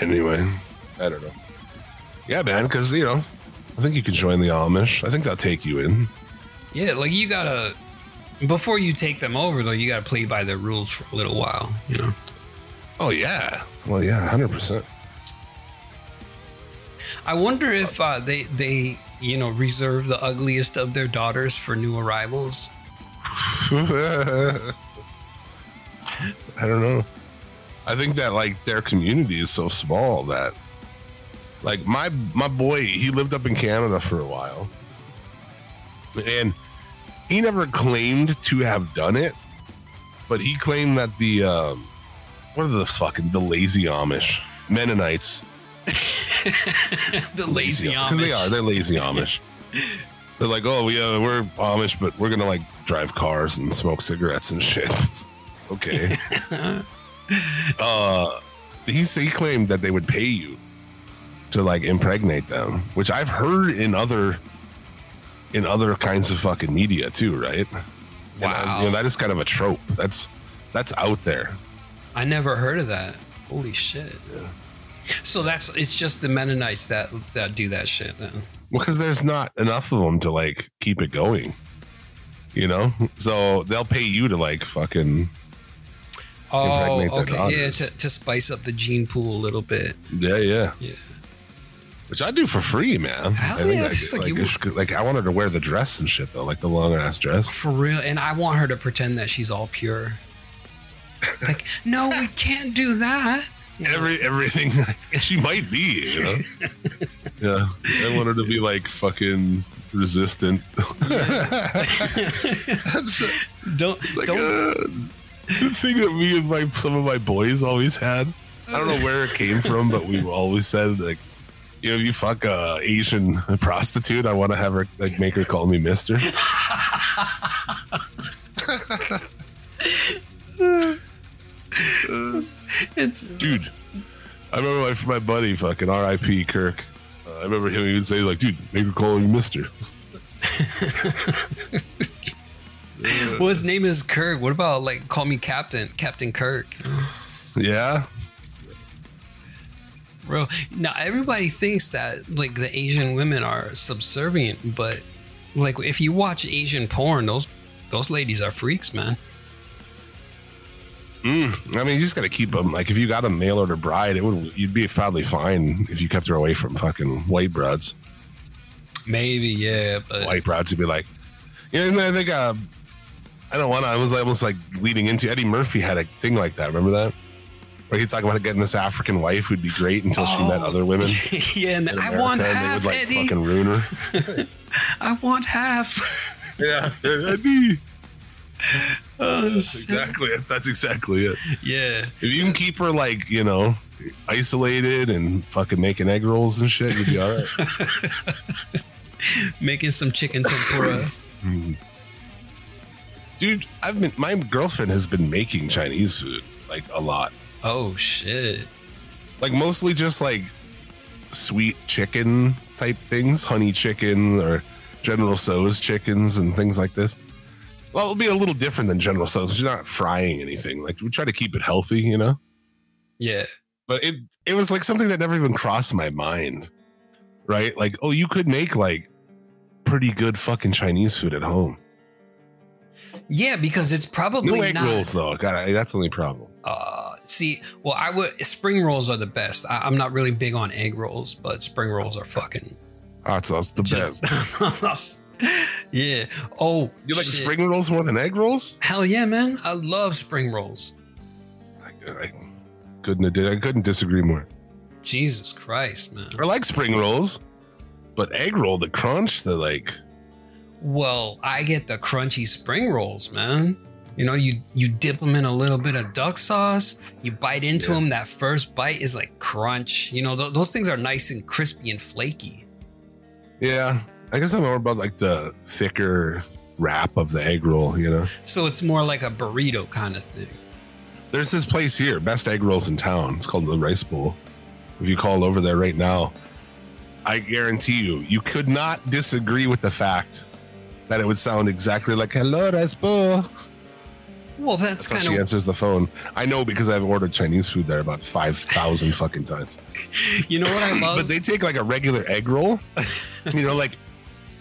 Anyway, I don't know. Yeah, man, because you know, I think you can join the Amish. I think they'll take you in. Yeah, like you gotta before you take them over though, you gotta play by their rules for a little while, you know. Oh yeah. Well, yeah, hundred percent. I wonder if uh, they they you know reserve the ugliest of their daughters for new arrivals. I don't know. I think that like their community is so small that like my my boy, he lived up in Canada for a while. And he never claimed to have done it, but he claimed that the um what are the fucking the lazy Amish Mennonites the lazy Amish. they are they're lazy Amish. they're like, oh, we uh, we're Amish, but we're gonna like drive cars and smoke cigarettes and shit. okay. uh, he he claimed that they would pay you to like impregnate them, which I've heard in other in other kinds of fucking media too, right? And, uh, Wow. you know, that is kind of a trope. That's that's out there. I never heard of that. Holy shit. So that's it's just the Mennonites that that do that shit then. because there's not enough of them to like keep it going. You know, so they'll pay you to like fucking Oh, okay. Yeah, to, to spice up the gene pool a little bit. yeah, yeah, Yeah. which I do for free, man. Hell I think yeah, I get, like like, you- like I want her to wear the dress and shit though, like the long ass dress. For real. And I want her to pretend that she's all pure. Like, no, we can't do that. Every everything she might be, you know. yeah, I want her to be like fucking resistant. That's Don't like don't uh, the thing that me and my some of my boys always had. I don't know where it came from, but we always said like, you know, if you fuck a Asian prostitute, I want to have her like make her call me Mister. it's Dude, I remember my my buddy fucking R.I.P. Kirk. Uh, I remember him. even say like, "Dude, make her call me Mister." well his name is Kirk. What about like call me Captain, Captain Kirk? Yeah, Bro, now everybody thinks that like the Asian women are subservient, but like if you watch Asian porn, those those ladies are freaks, man. Mm, I mean, you just got to keep them. Like, if you got a mail order bride, it would you'd be probably fine if you kept her away from fucking white broads. Maybe, yeah, but white broads would be like, you know, I think uh, I don't want to. I was almost like leading into Eddie Murphy had a thing like that. Remember that? Where he'd talk about getting this African wife who'd be great until she met Oh, other women. yeah, and in I want and half, they would like Eddie. fucking ruin her. I want half. Yeah, Eddie. Oh, shit. Exactly. That's, that's exactly it. Yeah, If you can keep her like you know isolated and fucking making egg rolls and shit, you'd be all right. making some chicken tempura. Dude, I've been my girlfriend has been making Chinese food like a lot. Oh shit! Like mostly just like sweet chicken type things, honey chicken or General Tso's chickens and things like this. Well, it'll be a little different than General Tso's. You're not frying anything. Like we try to keep it healthy, you know. Yeah, But it it was like something that never even crossed my mind. Right? Like, oh, you could make like pretty good fucking Chinese food at home. yeah, because it's probably No egg not. rolls though. God, that's the only problem. Uh, see, well, I would spring rolls are the best. I, I'm not really big on egg rolls, but spring rolls are fucking Hot sauce, the best. yeah. Oh, You like shit. spring rolls more than egg rolls? Hell yeah, man! I love spring rolls. I, I couldn't I couldn't disagree more. Jesus Christ, man. I like spring rolls, but egg roll, the crunch, the like, Well, I get the crunchy spring rolls, man. You know, you you dip them in a little bit of duck sauce. You bite into Yeah. them. That first bite is like crunch. You know, th- those things are nice and crispy and flaky. yeah. I guess I'm more about like the thicker wrap of the egg roll. You know, So it's more like a burrito kind of thing. there's this place here, best egg rolls in town. It's called the Rice Bowl. If you call over there right now, I guarantee you, you could not disagree with the fact that it would sound exactly like "Hello, Rice Bowl." Well, that's That's kind she answers the phone. I know because I've ordered Chinese food there about five thousand fucking times. you know what I love. But they take like a regular egg roll, you know, like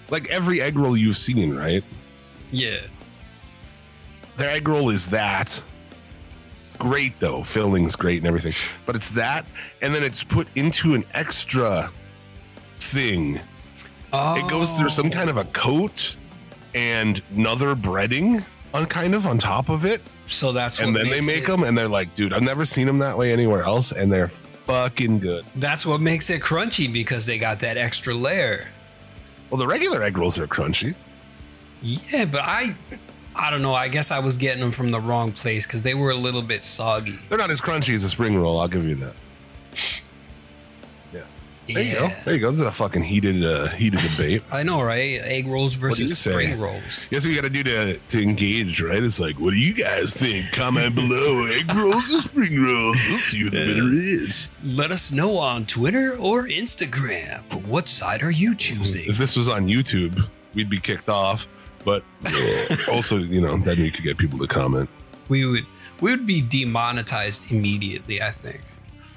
like every egg roll you've seen, right? yeah, Their egg roll is that. Great though, filling's great and everything, but it's that, and then it's put into an extra thing. Oh, It goes through some kind of a oh. coat and another breading on kind of on top of it. So that's and then they make it, them and they're like, dude, I've never seen them that way anywhere else. And they're fucking good. That's what makes it crunchy because they got that extra layer. Well, the regular egg rolls are crunchy. Yeah, but I, I don't know. I guess I was getting them from the wrong place because they were a little bit soggy. They're not as crunchy as a spring roll. I'll give you that. There you go. There you go. This is a fucking heated, uh, heated debate. I know, right? Egg rolls versus spring rolls. Guess what you got to do to to engage, right? It's like, what do you guys think? Comment below. Egg rolls or spring rolls? We'll see who the winner is. Let us know on Twitter or Instagram. What side are you choosing? If this was on YouTube, we'd be kicked off. But uh, also, you know, then we could get people to comment. We would we would be demonetized immediately. I think.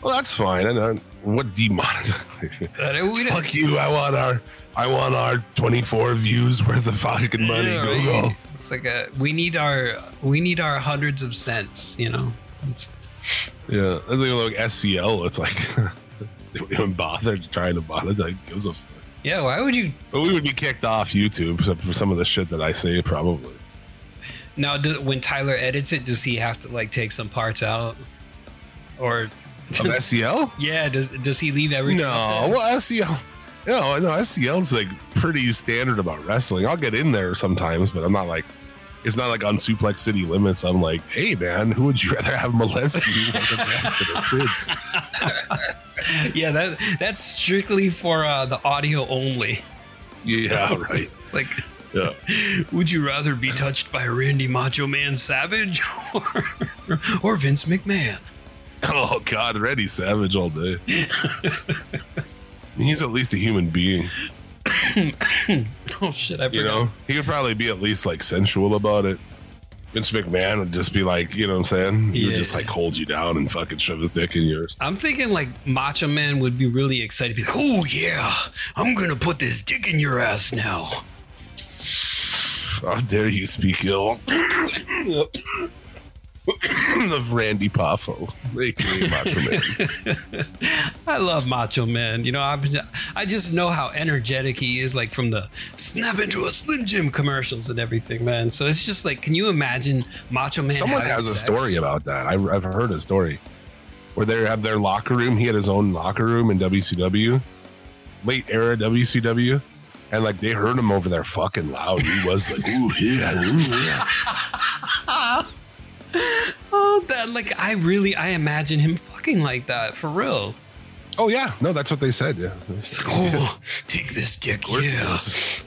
Well, that's fine. And uh, what demonetization? Uh, Fuck you. I want our I want our 24 views worth of fucking money. Yeah, Go right? It's like a we need our we need our hundreds of cents. You know. It's- Yeah, that's like, like SCL. It's like they don't even bother trying to monetize. Gives a yeah. Why would you But we would be kicked off YouTube for some of the shit that I say, probably. now? Do, when Tyler edits it, does he have to like take some parts out, or Of SCL? yeah? Does does he leave everything? No, well, SCL. No, no, SCL's like pretty standard about wrestling. I'll get in there sometimes, but I'm not like, it's not like on Suplex City Limits. I'm like, hey man, who would you rather have molest you, Michael Jackson or Prince? yeah, that that's strictly for uh, the audio only. Yeah, right. Like, Yeah. would you rather be touched by Randy Macho Man Savage or, or Vince McMahon? Oh God, Randy Savage all day. He's at least a human being, Oh shit, I forgot. you know. He could probably be at least like sensual about it. Vince McMahon would just be like, you know what I'm saying? He would Yeah. just like hold you down and fucking shove his dick in yours. I'm thinking like Macho Man would be really excited. Be like, oh yeah, I'm gonna put this dick in your ass now. How dare you speak ill of Randy Poffo, aka Macho Man. I love Macho Man. You know, I, I just know how energetic he is, like from the snap into a Slim Jim commercials and everything, man. So it's just like, can you imagine Macho Man? Someone has a story about that. I, I've heard a story where they have their locker room. He had his own locker room in WCW, late era WCW. And like they heard him over there fucking loud. He was like, "Ooh yeah, ooh yeah." Oh, that like I really I imagine him fucking like that for real. Oh yeah, no, that's what they said. Yeah, It's like, oh, take this dick, yeah.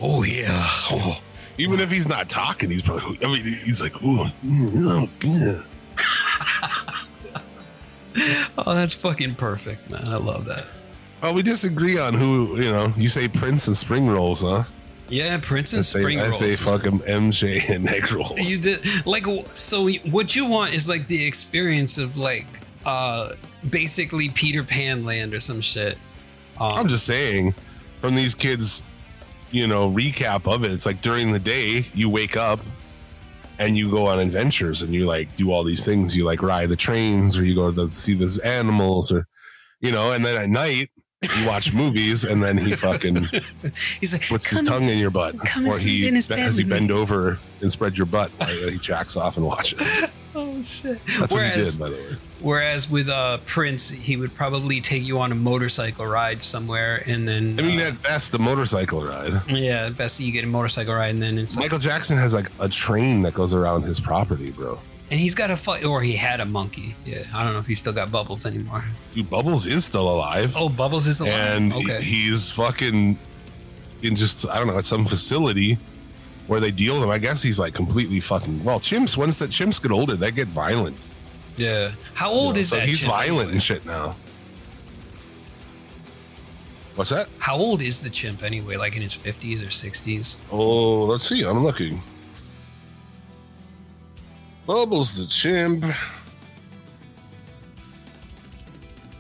Oh yeah. Oh. even if he's not talking, he's probably. I mean, he's like, "Ooh, oh, yeah." oh, that's fucking perfect, man. I love that. Well, we disagree on who you know. You say Prince and spring rolls, huh? Yeah, Prince I and say, spring I rolls. say man. fucking MJ and egg rolls. You did like so. What you want is like the experience of like uh basically Peter Pan land or some shit. Um, I'm just saying, from these kids, you know, recap of it. It's like during the day, you wake up and you go on adventures and you like do all these things. You like ride the trains or you go to see these animals or, you know, and then at night you watch movies and then he fucking he's like puts his tongue in your butt or he in his bed has you with me." bend over and spread your butt he jacks off and watches. Oh shit! That's what he did, by the way. whereas with uh Prince, he would probably take you on a motorcycle ride somewhere, and then I mean, uh, at best, the motorcycle ride. yeah, best you get a motorcycle ride, and then it's like, Michael Jackson has like a train that goes around his property, bro. And he's got a fu- or he had a monkey. Yeah, I don't know if he's still got Bubbles anymore. Dude, Bubbles is still alive. Oh, Bubbles is alive. and okay. he's fucking in just I don't know at some facility where they deal with him. I guess he's like completely fucking well. Chimps once the chimps get older, they get violent. yeah. How you old know, is so that? He's chimp violent anyway? and shit now. What's that? How old is the chimp anyway? Like in his fifties or sixties? Oh, let's see. I'm looking. Bubbles the chimp.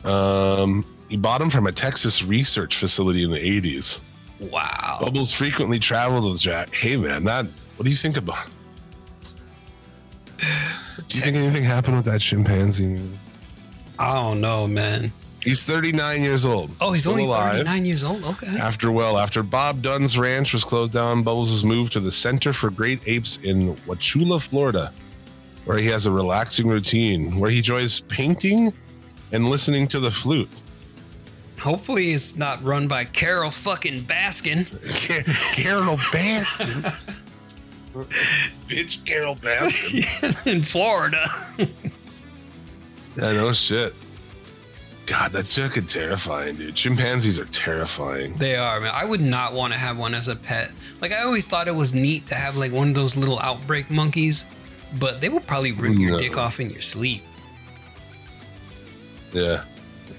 Um, he bought him from a Texas research facility in the 80s. Wow. Bubbles frequently traveled with Jack. Hey man, that what do you think about? Do you think anything happened with that chimpanzee? I don't know, man. He's He's 39 years old. Oh, he's Still only alive. 39 years old. Okay. After well, after Bob Dunn's ranch was closed down, Bubbles was moved to the Center for Great Apes in Wauchula, Florida, where he has a relaxing routine where he enjoys painting and listening to the flute. Hopefully, it's not run by Carole fucking Baskin Carole Baskin. Bitch, Carole Baskin. in Florida. Yeah, no shit. God, that's fucking terrifying, dude. Chimpanzees are terrifying. They are, man. I would not want to have one as a pet. Like, I always thought it was neat to have like one of those little outbreak monkeys, but they will probably rip your dick off in your sleep. Yeah.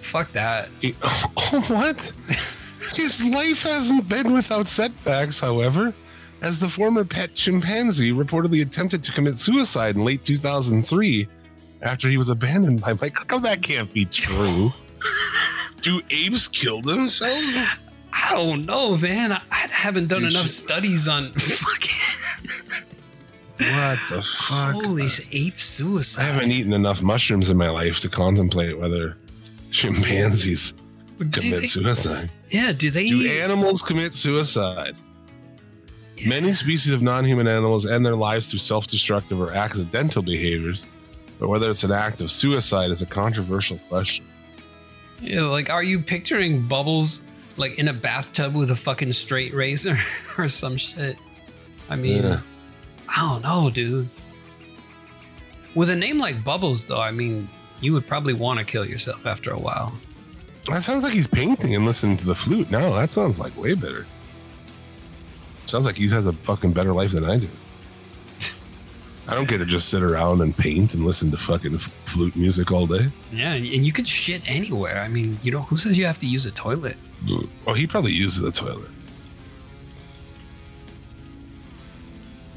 Fuck that. He- oh, what? His life hasn't been without setbacks, however, as the former pet chimpanzee reportedly attempted to commit suicide in late 2003 after he was abandoned by Mike. How come that can't be true? Do apes kill themselves? I don't know, man. I, I haven't done Dude, enough shit. studies on fucking What the fuck? holy ape suicide. I haven't eaten enough mushrooms in my life to contemplate whether chimpanzees commit they- suicide. yeah, do they? Do animals commit suicide? Many species of non human animals end their lives through self destructive or accidental behaviors, but whether it's an act of suicide is a controversial question. Yeah, like, are you picturing Bubbles like in a bathtub with a fucking straight razor or some shit? I mean, Yeah. I don't know, dude. With a name like Bubbles, though, I mean, you would probably want to kill yourself after a while. That sounds like he's painting and listening to the flute. No, that sounds like way better. Sounds like he has a fucking better life than I do. I don't get to just sit around and paint and listen to fucking flute music all day. Yeah, and and you could shit anywhere. I mean, you know, who says you have to use a toilet? Oh, he probably uses a toilet.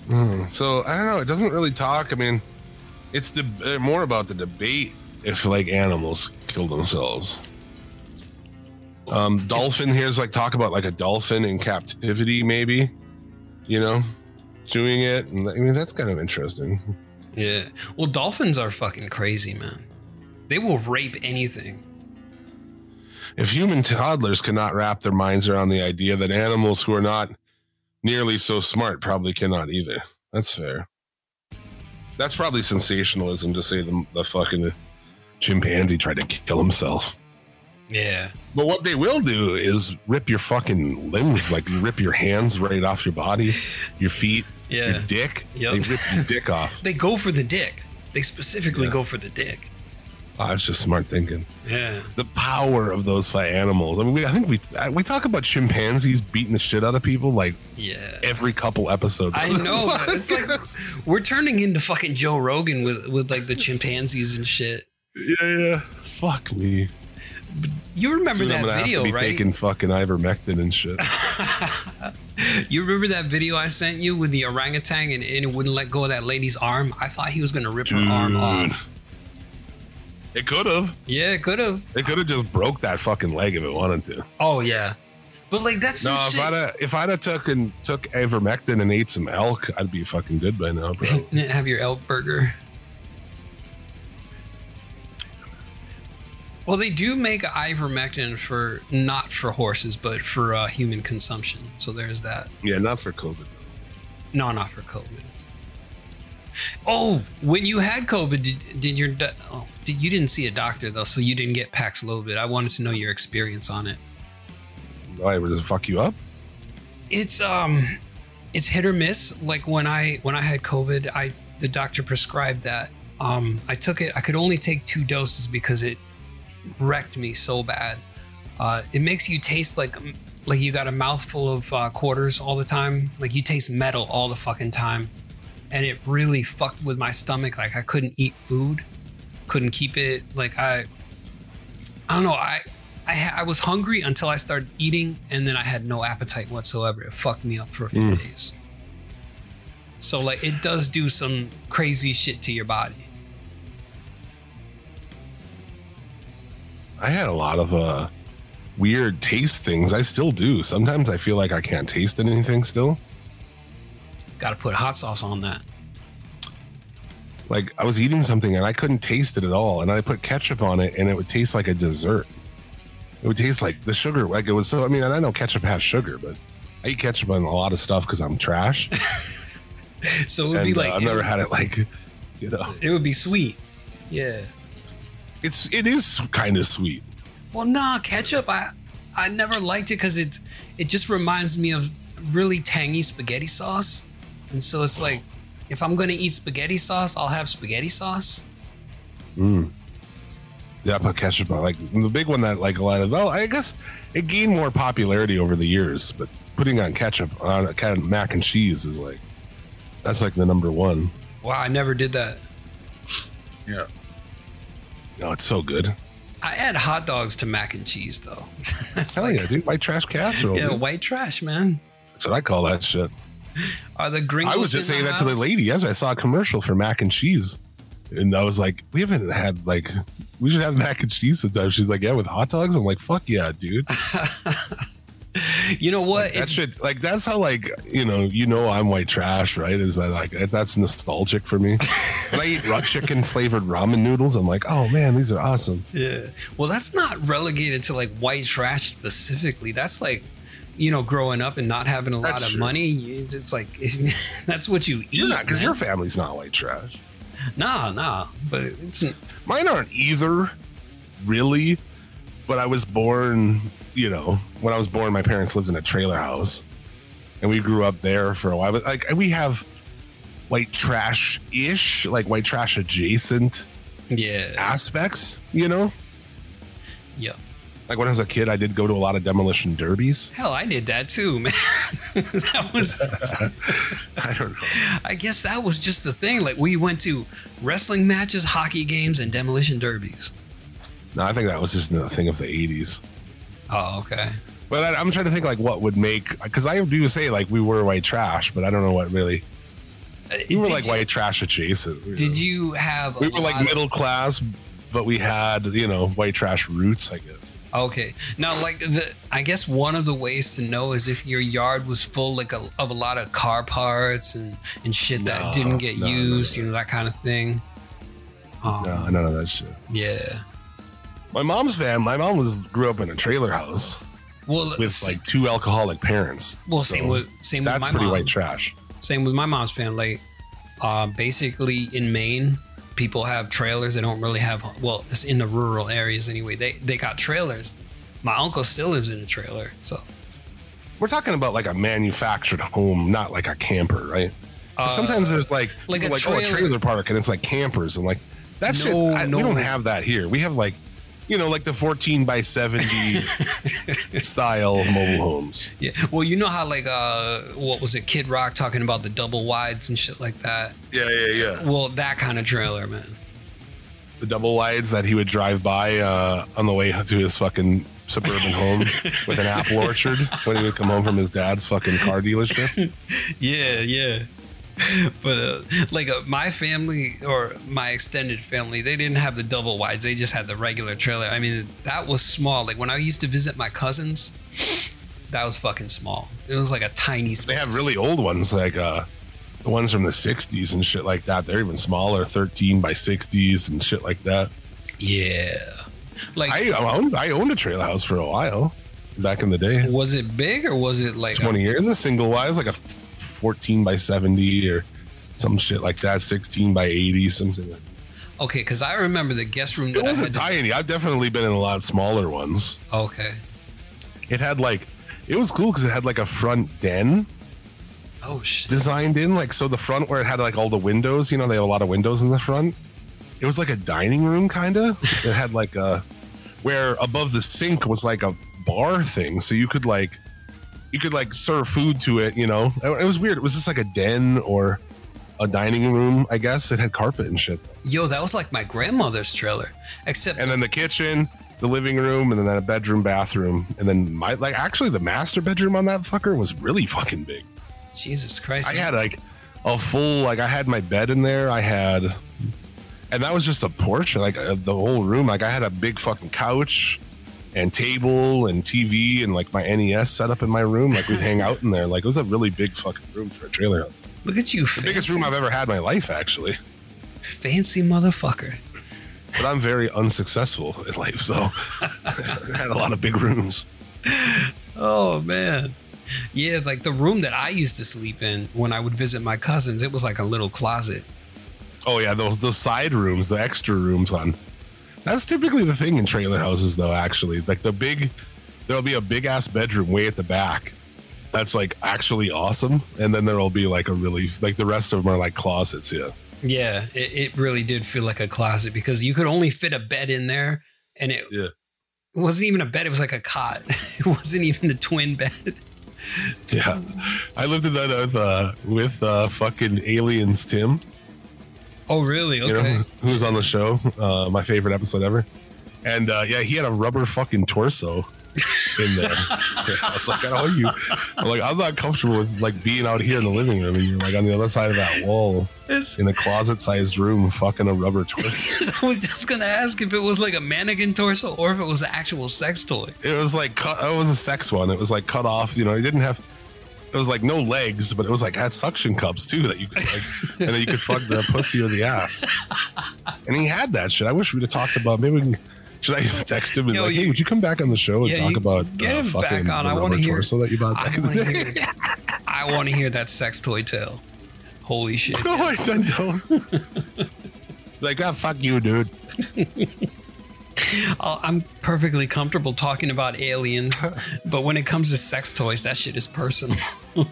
Hmm, So I don't know. It doesn't really talk. I mean, it's the uh, more about the debate if like animals kill themselves. Um, dolphin here's like talk about like a dolphin in captivity, maybe. You know, doing it, and I mean that's kind of interesting. Yeah. Well, dolphins are fucking crazy, man. They will rape anything. If human toddlers cannot wrap their minds around the idea that animals who are not nearly so smart probably cannot either. That's fair. That's probably sensationalism to say the, the fucking chimpanzee tried to kill himself. Yeah. But what they will do is rip your fucking limbs, like rip your hands right off your body, your feet, yeah. your dick. Yep. They rip your dick off. They go for the dick. They specifically Yeah. go for the dick. Ah, oh, that's just smart thinking. Yeah. the power of those animals. I mean, we, I think we uh, we talk about chimpanzees beating the shit out of people like Yeah. every couple episodes. I know. but it's like we're turning into fucking Joe Rogan with with like the chimpanzees and shit. yeah, yeah. Fuck me. You remember Soon I'm that gonna video, have to be right? taking fucking ivermectin and shit. You remember that video I sent you with the orangutan and, and it wouldn't let go of that lady's arm? I thought he was gonna rip her arm off. It could have. Yeah, it could have. It could have just broke that fucking leg if it wanted to. Oh yeah. But like that's No, if shit. I'd have, if I'd have took and took ivermectin and ate some elk, I'd be fucking good by now, bro. have your elk burger. Well, they do make ivermectin for not for horses, but for uh, human consumption. So there's that. yeah, not for COVID. No, not for COVID. Oh, when you had COVID, did, did your oh, you didn't see a doctor though, so you didn't get Paxlovid. I wanted to know your experience on it. Why would it fuck you up? It's um, it's hit or miss. Like when I when I had COVID, I the doctor prescribed that. Um, I took it. I could only take two doses because it wrecked me so bad. Uh, it makes you taste like like you got a mouthful of uh, quarters all the time. Like you taste metal all the fucking time, and it really fucked with my stomach. Like I couldn't eat food, couldn't keep it. Like I, I don't know. I I, ha- I was hungry until I started eating, and then I had no appetite whatsoever. It fucked me up for a few Mm. days. So like it does do some crazy shit to your body. I had a lot of uh weird taste things. I still do. Sometimes I feel like I can't taste anything still. Got to put hot sauce on that. Like I was eating something and I couldn't taste it at all, and I put ketchup on it, and it would taste like a dessert. It would taste like the sugar. Like it was so. I mean, I know ketchup has sugar, but I eat ketchup on a lot of stuff because I'm trash. So it would and, be like uh, I've never had it like, you know, it would be sweet. Yeah. it's it is kind of sweet. Well, nah, ketchup. I I never liked it because it it just reminds me of really tangy spaghetti sauce, and so it's like if I'm gonna eat spaghetti sauce, I'll have spaghetti sauce. Hmm. Yeah, I put ketchup on. Like the big one that like a lot of. Well, I guess it gained more popularity over the years, but putting on ketchup on a kind of mac and cheese is like that's like the number one. Wow, I never did that. Yeah. No, it's so good. I add hot dogs to mac and cheese though. That's Hell like yeah, dude! White trash casserole. yeah, dude. white trash, man. That's what I call that shit. Are the gringos? I was just in saying that to the lady. Yes, I saw a commercial for mac and cheese, and I was like, "We haven't had like, we should have mac and cheese sometimes." She's like, "Yeah, with hot dogs." I'm like, "Fuck yeah, dude!" You know what? that It's shit, like, that's how like you know, you know, I'm white trash, right? Is that like that's nostalgic for me? when I eat raw chicken flavored ramen noodles, I'm like, "Oh man, these are awesome." Yeah. Well, that's not relegated to like white trash specifically. That's like, you know, growing up and not having a lot of true. money, it's like that's what you eat. You're not because your family's not white trash. nah, nah. But it's Mine aren't either, really. But I was born, you know, when I was born, my parents lived in a trailer house, and we grew up there for a while. But like, we have white trash ish, like white trash adjacent yeah, aspects, you know. yeah. Like when I was a kid, I did go to a lot of demolition derbies. Hell, I did that too, man. that was. I don't know. I guess that was just the thing. Like we went to wrestling matches, hockey games, and demolition derbies. No, I think that was just the thing of the '80s. Oh, okay. But I, I'm trying to think like what would make because I do say like we were white trash, but I don't know what really. Uh, we were Did like you- white trash adjacent. Did you have? we were like lot of- middle class, but we had you know white trash roots, I guess. Okay. Now, like the, I guess one of the ways to know is if your yard was full like a, of a lot of car parts and and shit that didn't get no, no, used, no. you know that kind of thing. Um, No, none of that shit. Yeah. My mom's fam. My mom was grew up in a trailer house Well, with sa- like two alcoholic parents. well, So same with same with that's my pretty mom. white trash. Same with my mom's family. Uh, basically, in Maine, people have trailers. They don't really have. Well, it's in the rural areas anyway. They they got trailers. My uncle still lives in a trailer, so We're talking about like a manufactured home, not like a camper, right? Uh, Sometimes there's like like a like oh, a trailer- trailer park and it's like campers and like that shit. I, no. We don't have that here. We have like you know like the 14 by 70 style mobile homes. Yeah. Well, you know how like uh what was it, Kid Rock talking about the double wides and shit like that. Yeah, yeah, yeah. Well, that kind of trailer, man. the double wides that he would drive by uh, on the way to his fucking suburban home with an apple orchard when he would come home from his dad's fucking car dealership. Yeah, yeah. But uh, like uh, my family or my extended family, they didn't have the double wides. They just had the regular trailer. I mean, that was small. Like when I used to visit my cousins, that was fucking small. It was like a tiny. Space. They have really old ones like uh, the ones from the 60s and shit like that. They're even smaller, 13 by 60s and shit like that. Yeah. Like, I owned I owned a trailer house for a while back in the day. was it big or was it like? 20 years, a single wide, like a 14 by 70 or some shit like that, 16 by 80, something like that. Okay, because I remember the guest room It wasn't had. to- tiny. I've definitely been in a lot smaller ones. okay. It had like, it was cool because it had like a front den Oh shit. designed in. Like, so the front where it had like all the windows, you know, they have a lot of windows in the front. It was like a dining room kind of. It had like a, where above the sink was like a bar thing. So you could like, you could like serve food to it, you know. It was weird. It was just like a den or a dining room, I guess. It had carpet and shit. Yo, that was like my grandmother's trailer, except and then the kitchen, the living room, and then a bedroom, bathroom, and then my like actually the master bedroom on that fucker was really fucking big. Jesus Christ. I had like a full like I had my bed in there. I had, and that was just a porch, like uh, the whole room. Like I had a big fucking couch and table and TV and like my NES set up in my room. Like we'd hang out in there. Like it was a really big fucking room for a trailer house. Look at you, The biggest room I've ever had in my life, actually. fancy motherfucker. but I'm very unsuccessful in life, so I had a lot of big rooms. Oh man. Yeah, like the room that I used to sleep in when I would visit my cousins, it was like a little closet. Oh yeah, those those side rooms, the extra rooms on. That's typically the thing in trailer houses, though. Actually, like the big, there'll be a big ass bedroom way at the back. That's like actually awesome, and then there'll be like a really like the rest of them are like closets. Yeah. Yeah, it, it really did feel like a closet because you could only fit a bed in there, and it Yeah. it wasn't even a bed; it was like a cot. it wasn't even the twin bed. Yeah, I lived in that with uh, with uh, fucking aliens, Tim. Oh, really? You Okay. know, who was on the show? Uh, my favorite episode ever. And uh, yeah, he had a rubber fucking torso in there. I was like, don't know you. I'm like, I'm not comfortable with like being out here in the living room, and you're like on the other side of that wall It's- in a closet-sized room, fucking a rubber torso. I was just gonna ask if it was like a mannequin torso or if it was an actual sex toy. It was like cut. It was a sex one. It was like cut off. You know, it didn't have. It was like no legs, but it was like had suction cups too that you could like, and then you could fuck the pussy or the ass. And he had that shit. I wish we'd have talked about. Maybe we can. Should I text him and Yo, like, you- hey, would you come back on the show and Yeah, talk about get uh, him back on. the I wanna rubber hear- torso that you bought I back in the day? hear, I want to hear that sex toy tale. Holy shit! no, I don't. like, ah, fuck you, dude. I'll- oh, I'm perfectly comfortable talking about aliens, but when it comes to sex toys, that shit is personal.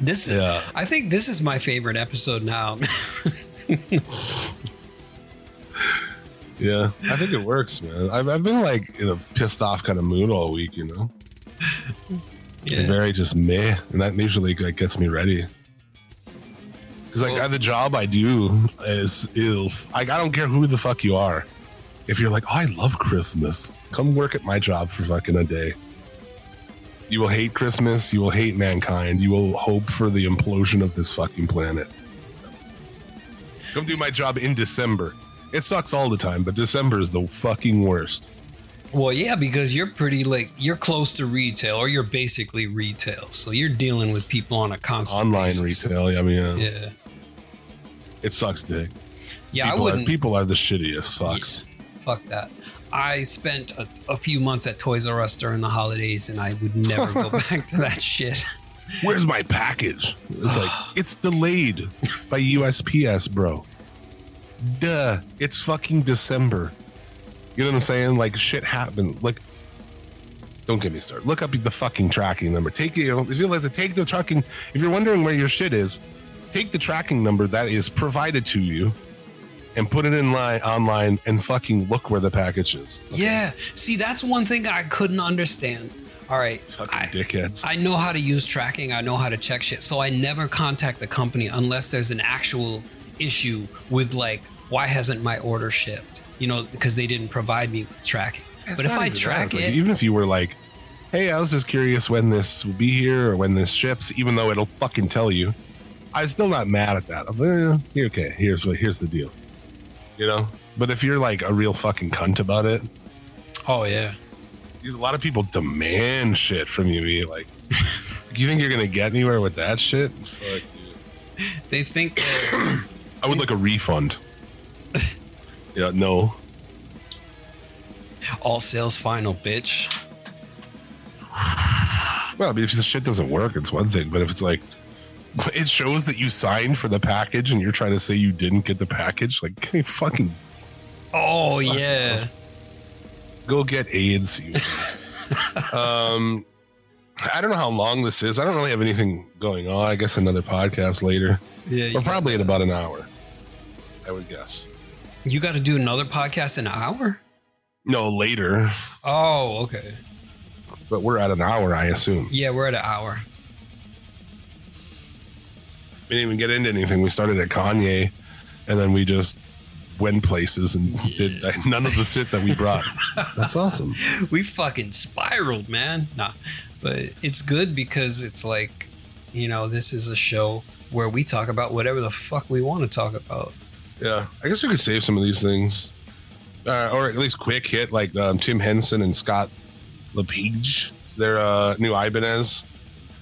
this, is, Yeah. I think this is my favorite episode now. Yeah, I think it works, man. I've, I've been like in a pissed off kind of mood all week, you know. yeah. very just meh, and that usually like gets me ready. Because like Well- uh, the job I do is ill. Like I don't care who the fuck you are. If you're like, oh, I love Christmas, come work at my job for fucking a day. You will hate Christmas. You will hate mankind. You will hope for the implosion of this fucking planet. Come do my job in December. It sucks all the time, but December is the fucking worst. Well, yeah, because you're pretty like you're close to retail, or you're basically retail, so you're dealing with people on a constant Online basis. retail. I mean, yeah, Yeah, it sucks, dick. yeah, I people, are, wouldn't. people are the shittiest fucks. Fuck that. I spent a, a few months at Toys R Us during the holidays, and I would never go back to that shit. Where's my package? It's like it's delayed by USPS, bro. Duh. It's fucking December. You know what I'm saying? Like shit happened. Like don't get me started. Look up the fucking tracking number. Take you know, if you like to take the tracking, if you're wondering where your shit is, take the tracking number that is provided to you and put it in line online and fucking look where the package is. Yeah. See, that's one thing I couldn't understand. All right. Fucking I, dickheads. I know how to use tracking. I know how to check shit. So I never contact the company unless there's an actual issue with like, why hasn't my order shipped? You know, because they didn't provide me with tracking. It's but if I track It's like, it, even if you were like, "Hey, I was just curious when this will be here or when this ships," even though it'll fucking tell you, I'm still not mad at that. Like, eh, okay, here's what here's the deal, you know. But if you're like a real fucking cunt about it, oh yeah. a lot of people demand shit from you. Be like, you think you're gonna get anywhere with that shit? Fuck you. They think I would like a refund. yeah, no. all sales final, bitch. Well, I mean, if the shit doesn't work, it's one thing. But if it's like, it shows that you signed for the package and you're trying to say you didn't get the package, like, fucking Oh yeah. go get AIDS. You. um, I don't know how long this is. I don't really have anything going on. I guess another podcast later. Yeah. We're probably at about an hour. I would guess. You got to do another podcast in an hour? No, later. Oh, okay. But we're at an hour, I assume. Yeah, we're at an hour. We didn't even get into anything. We started at Kanye, and then we just went places and did none of the shit that we brought. That's awesome. We fucking spiraled, man. Nah, but it's good because it's like, you know, this is a show where we talk about whatever the fuck we want to talk about. Yeah, I guess we could save some of these things, uh, or at least quick hit like um, Tim Henson and Scott LePage. Their uh, new Ibanez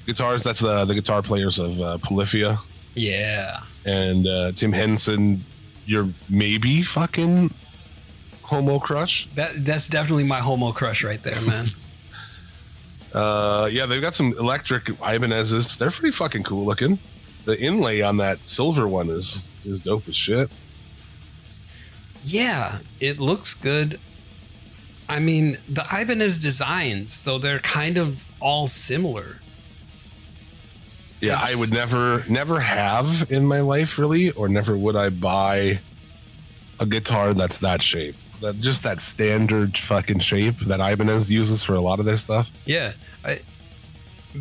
guitars. That's the the guitar players of uh, Polyphia. Yeah. and uh, Tim Henson, your maybe fucking homo crush. That that's definitely my homo crush right there, man. Uh, yeah, they've got some electric Ibanez's. They're pretty fucking cool looking. The inlay on that silver one is is dope as shit. yeah, it looks good. I mean, the Ibanez designs, though they're kind of all similar. Yeah, I would never never have in my life really, or never would I buy a guitar that's that shape. That just that standard fucking shape that Ibanez uses for a lot of their stuff. Yeah. I,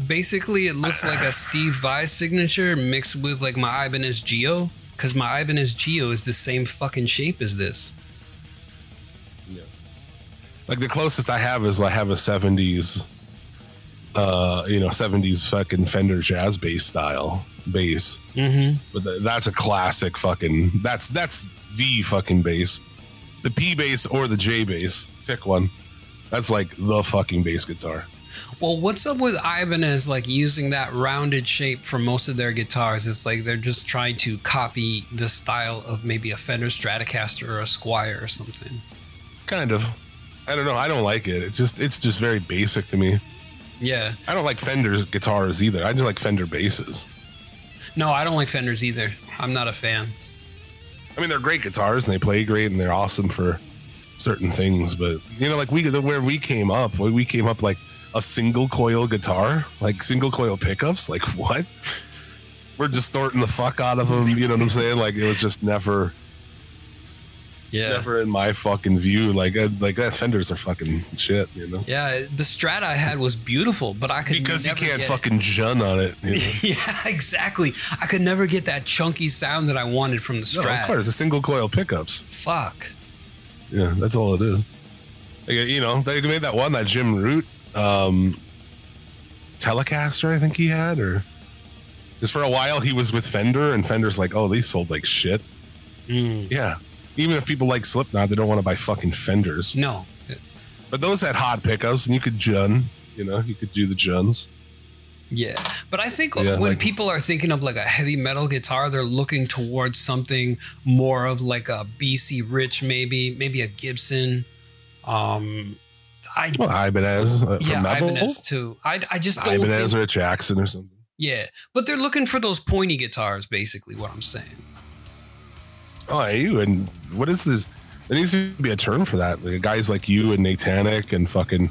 basically, it looks like a Steve Vai signature mixed with like my Ibanez GIO. Because my Ibanez GIO is the same fucking shape as this. Yeah like the closest I have is I have a '70s, uh, you know, '70s fucking Fender jazz bass style bass. Mm-hmm. But th- that's a classic fucking. That's that's the fucking bass. The P bass or the J bass, pick one. That's like the fucking bass guitar. Well, what's up with Ibanez like using that rounded shape for most of their guitars? It's like they're just trying to copy the style of maybe a Fender Stratocaster or a Squier or something. Kind of. I don't know. I don't like it. It's just it's just very basic to me. Yeah. I don't like Fender guitars either. I just like Fender basses. No, I don't like Fenders either. I'm not a fan. I mean, they're great guitars and they play great and they're awesome for certain things. But you know, like we where we came up, we came up like a single coil guitar, like single coil pickups. Like what? We're distorting the fuck out of them. You know what I'm saying? Like it was just never, Yeah. never in my fucking view. Like like that Fenders are fucking shit. You know. Yeah, the Strat I had was beautiful, but I could Because you can't fucking djent on it. You know? yeah, exactly. I could never get that chunky sound that I wanted from the No, Strat. of course, the single coil pickups. Fuck. Yeah, that's all it is. Like, you know, they made that one that Jim Root um, Telecaster, I think he had, or because for a while he was with Fender, and Fender's like, oh, these sold like shit. Mm, Yeah, even if people like Slipknot, they don't want to buy fucking Fenders. no. But those had hot pickups, and you could djent. You know, you could do the djents. Yeah, but I think Yeah, when like- people are thinking of like a heavy metal guitar, they're looking towards something more of like a BC Rich, maybe, maybe a Gibson. Um, I Well, Ibanez uh, yeah, Metal. Ibanez too. I I just don't Ibanez think, or a Jackson or something. yeah, but they're looking for those pointy guitars, basically. What I'm saying. Oh, you and what is this? There needs to be a term for that. Like guys like you and Natanic and fucking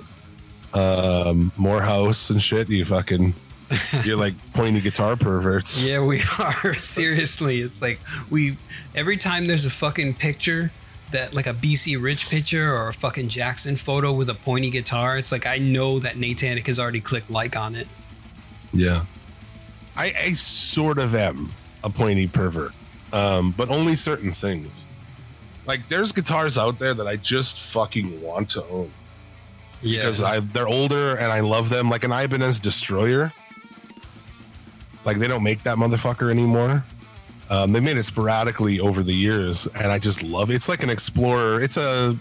um, Morehouse and shit. You fucking you're like pointy guitar perverts. Yeah, we are. Seriously. It's like we every time there's a fucking picture that like a BC Rich picture or a fucking Jackson photo with a pointy guitar, it's like I know that Natanic has already clicked like on it. Yeah. I, I sort of am a pointy pervert, um, but only certain things. Like there's guitars out there that I just fucking want to own Yeah. because I they're older and I love them. Like an Ibanez Destroyer. Like they don't make that motherfucker anymore. Um, they made it sporadically over the years, and I just love it. It's like an Explorer. It's a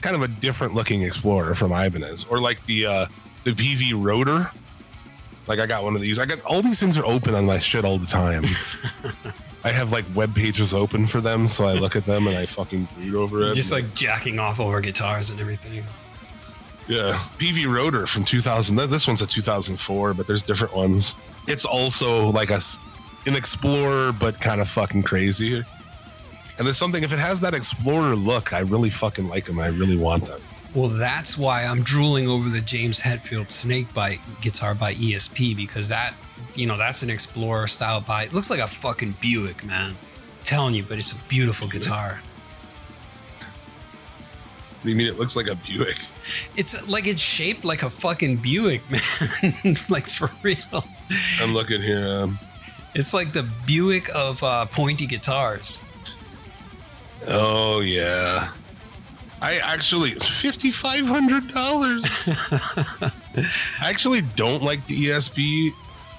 kind of a different looking Explorer from Ibanez, or like the uh, the PV Rotor. Like I got one of these. I got all these things are open on my shit all the time. I have like web pages open for them, so I look at them and I fucking read over it. just like jacking off over guitars and everything. Yeah, PV Rotor from 2000. This one's a 2004, but there's different ones. It's also like a an Explorer, but kind of fucking crazy. And there's something if it has that Explorer look, I really fucking like them. I really want them. Well, that's why I'm drooling over the James Hetfield Snakebite guitar by ESP because that, you know, that's an Explorer style bite. Looks like a fucking Buick, man. telling you, but it's a beautiful guitar. What do you mean it looks like a Buick? It's like it's shaped like a fucking Buick, man. like for real. I'm looking here. Um, It's like the Buick of uh, pointy guitars. oh yeah. I actually fifty five hundred dollars. I actually don't like the ESP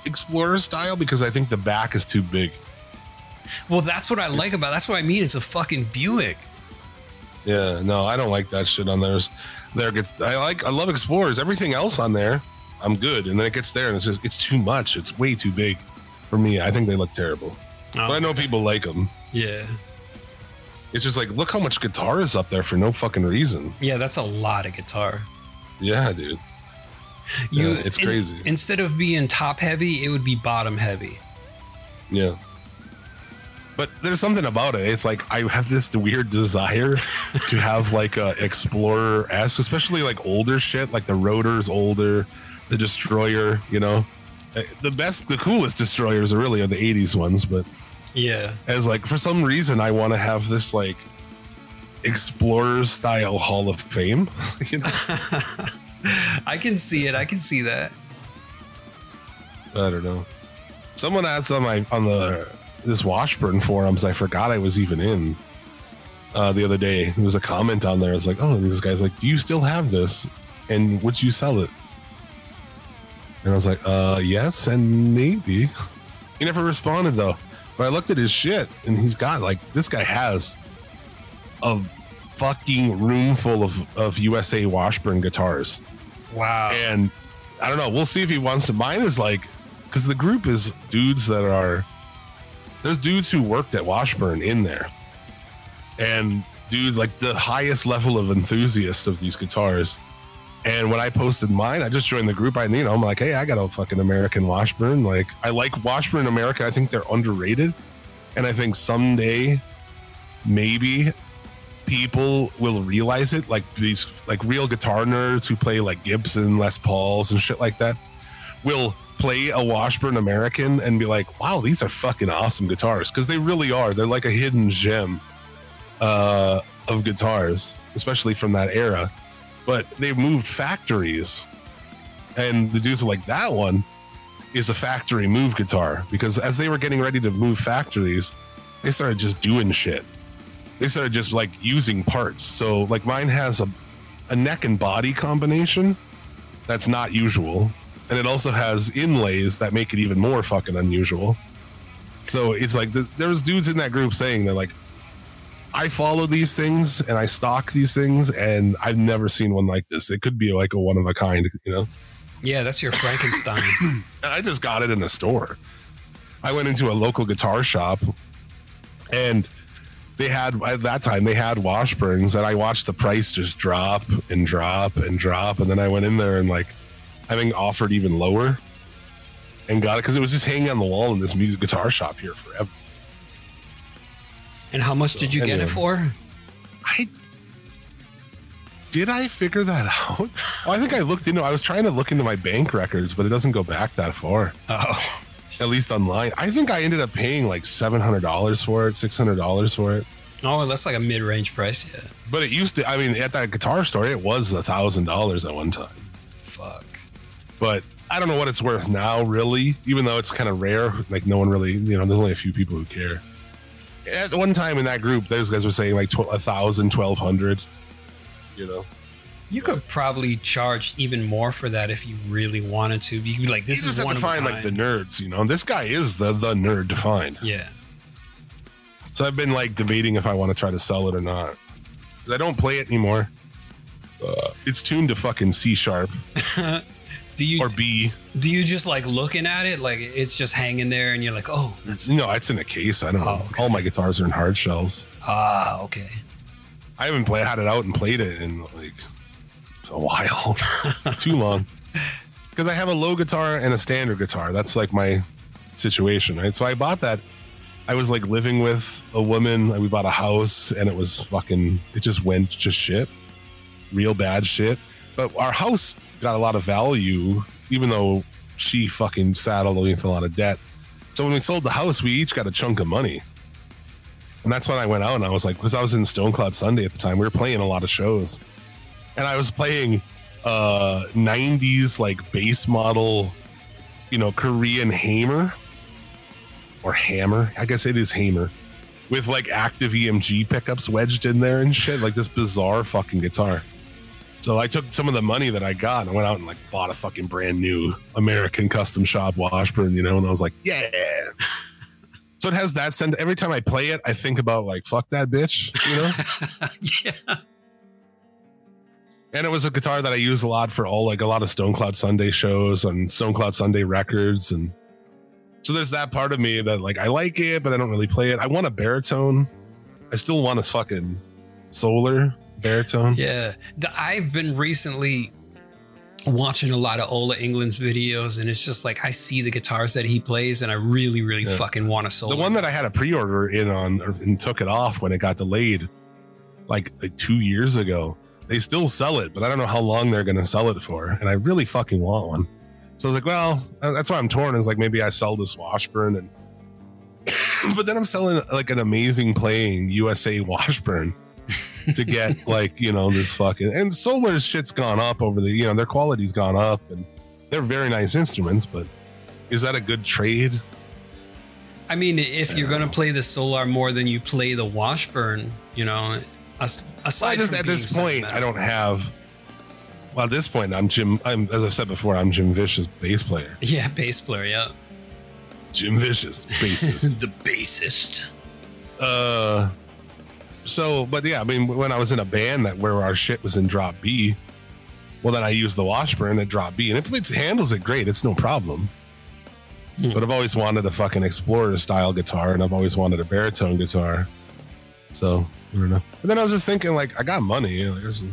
Explorer style because I think the back is too big. Well, that's what I like about. That's what I mean. It's a fucking Buick. Yeah, no, I don't like that shit on theirs. There gets I like I love Explorers. Everything else on there, I'm good. And then it gets there and it's just it's too much. It's way too big. For me, I think they look terrible. Oh, But I know people like them. Yeah. It's just like, look how much guitar is up there for no fucking reason. Yeah, that's a lot of guitar. Yeah, dude. You, Yeah, it's in- crazy. instead of being top heavy, it would be bottom heavy. Yeah. But there's something about it. It's like I have this weird desire to have like a Explorer S, especially like older shit, like the Rotor's older, the Destroyer, you know. Uh, The best, the coolest Destroyers are really are the 80s ones, but Yeah. as like for some reason I want to have this like Explorer style Hall of Fame. you know? I can see it. I can see that. I don't know. Someone asked on my on the this Washburn forums. I forgot I was even in uh, the other day. There was a comment on there. It's like, oh, this guy's like, do you still have this? And would you sell it? And I was like, uh, yes, and maybe. He never responded though. But I looked at his shit, and he's got like this guy has a fucking room full of of USA Washburn guitars Wow. and I don't know. We'll see if he wants to. Mine is like because the group is dudes that are there's dudes who worked at Washburn in there, and dudes like the highest level of enthusiasts of these guitars. And when I posted mine, I just joined the group. I you know I'm like, hey, I got a fucking American Washburn. Like I like Washburn America. I think they're underrated, and I think someday maybe people will realize it like these like real guitar nerds who play like gibson les pauls and shit like that will play a washburn american and be like wow these are fucking awesome guitars because they really are they're like a hidden gem uh of guitars especially from that era but they've moved factories and the dudes are like that one is a factory move guitar because as they were getting ready to move factories they started just doing shit they started just like using parts. So like mine has a a neck and body combination that's not usual, and it also has inlays that make it even more fucking unusual. So it's like the, there was dudes in that group saying that like I follow these things and I stock these things, and I've never seen one like this. It could be like a one of a kind, you know. Yeah, that's your Frankenstein. I just got it in a store. I went into a local guitar shop and they had at that time they had Washburns and I watched the price just drop and drop and drop and then I went in there and like I think offered even lower and got it because it was just hanging on the wall in this music guitar shop here forever. And how much did you get it for? I did I figure that out? Oh, I think I looked into I was trying to look into my bank records, but it doesn't go back that far. Oh, at least online. I think I ended up paying like seven hundred dollars for it, six hundred dollars for it. oh, that's like a mid-range price. Yeah. But it used to. I mean, at that guitar store, it was a thousand dollars at one time. Fuck. But I don't know what it's worth now, really. Even though it's kind of rare, like no one really, you know, there's only a few people who care. At one time in that group, those guys were saying like tw- a thousand, twelve hundred. You know, You could probably charge even more for that if you really wanted to. You could be like, this you is one to find like the nerds. You know, and this guy is the the nerd to find. Yeah. So I've been like debating if I want to try to sell it or not. I don't play it anymore. Uh, it's tuned to fucking C sharp Do you or B. do you just like looking at it like it's just hanging there and you're like, oh, that's No, it's in a case. I don't know. Oh, okay. All my guitars are in hard shells. ah okay. I haven't played had it out and played it in like a while, too long. Because I have a low guitar and a standard guitar. That's like my situation, right? So I bought that. I was like living with a woman. We bought a house, and it was fucking. It just went just shit, real bad shit. But our house got a lot of value, even though she fucking saddled with a lot of debt. So when we sold the house, we each got a chunk of money. And that's when I went out and I was like, because I was in Stone Cloud Sunday at the time. We were playing a lot of shows. And I was playing uh 90s like base model, you know, Korean hammer or hammer. I guess it is hammer. With like active EMG pickups wedged in there and shit, like this bizarre fucking guitar. So I took some of the money that I got and I went out and like bought a fucking brand new American custom shop Washburn, you know, and I was like, yeah. So it has that send every time I play it, I think about like fuck that bitch, you know? yeah. and it was a guitar that I used a lot for all like a lot of Stone Cloud Sunday shows and Stone Cloud Sunday records and So there's that part of me that like I like it, but I don't really play it. I want a baritone. I still want a fucking solar baritone. Yeah, the, I've been recently watching a lot of Ola Englund's videos, and it's just like I see the guitars that he plays, and I really, really Yeah. fucking want to solo. The one that I had a pre-order in on and took it off when it got delayed, like, like two years ago. They still sell it, but I don't know how long they're going to sell it for, and I really fucking want one. So I was like, well, uh, that's why I'm torn. Is like maybe I sell this Washburn, and but then I'm selling like an amazing playing USA Washburn to get like you know this fucking and Solar's shit's gone up over the you know their quality's gone up and they're very nice instruments, but is that a good trade? I mean, if you're gonna play the Solar more than you play the Washburn, you know, as, Well, aside I just from at this point, I don't have. Well, at this point, I'm Jim. I'm as I've said before, I'm Jim Vicious bass player. Yeah, bass player. Yeah, Jim Vicious bassist. the bassist. uh, so, but yeah, I mean, when I was in a band that where our shit was in drop B, well, then I used the Washburn at drop B, and it, it handles it great. It's no problem. Hmm. But I've always wanted a fucking Explorer style guitar, and I've always wanted a baritone guitar. So I don't know. But then I was just thinking, like, I got money. Like, there's,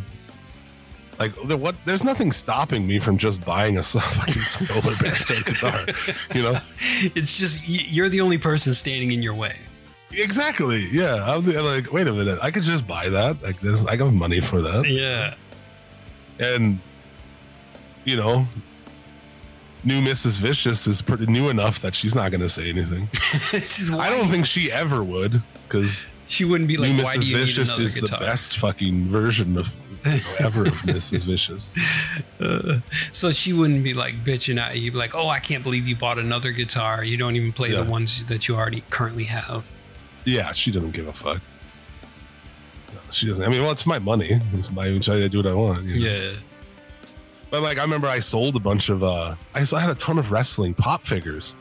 like the, what? There's nothing stopping me from just buying a fucking solar baritone guitar. You know? It's just you're the only person standing in your way. Exactly. Yeah. I'm the- like, wait a minute. I could just buy that. Like this. I got money for that. Yeah. And you know, new Mrs. Vicious is pretty new enough that she's not going to say anything. I don't think she ever would because she wouldn't be like, new why do Mrs. you need Vicious another is guitar? the best fucking version of ever of Mrs. Vicious. Uh, so she wouldn't be like bitching at you, like, oh, I can't believe you bought another guitar. You don't even play Yeah. the ones that you already currently have. Yeah, she doesn't give a fuck. No, she doesn't. I mean, well, it's my money. It's my. I do what I want. you know? Yeah. But like I remember I sold a bunch of uh I had a ton of wrestling pop figures.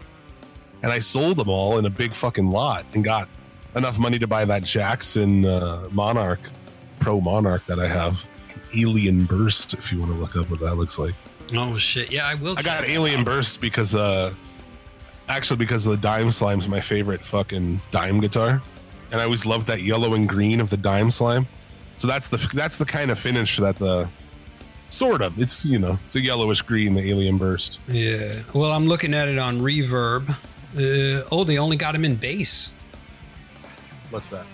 And I sold them all in a big fucking lot and got enough money to buy that Jackson uh, Monarkh Pro Monarkh that I have. Alien Burst if you want to look up what that looks like. Oh shit. Yeah, I will. I got. Alien Burst because uh actually because the Dime Slime's my favorite fucking dime guitar. And I always loved that yellow and green of the Dime Slime. So that's the that's the kind of finish that the sort of it's you know it's a yellowish green the Alien Burst. Yeah. Well, I'm looking at it on Reverb. Uh, oh, they only got him in bass. What's that?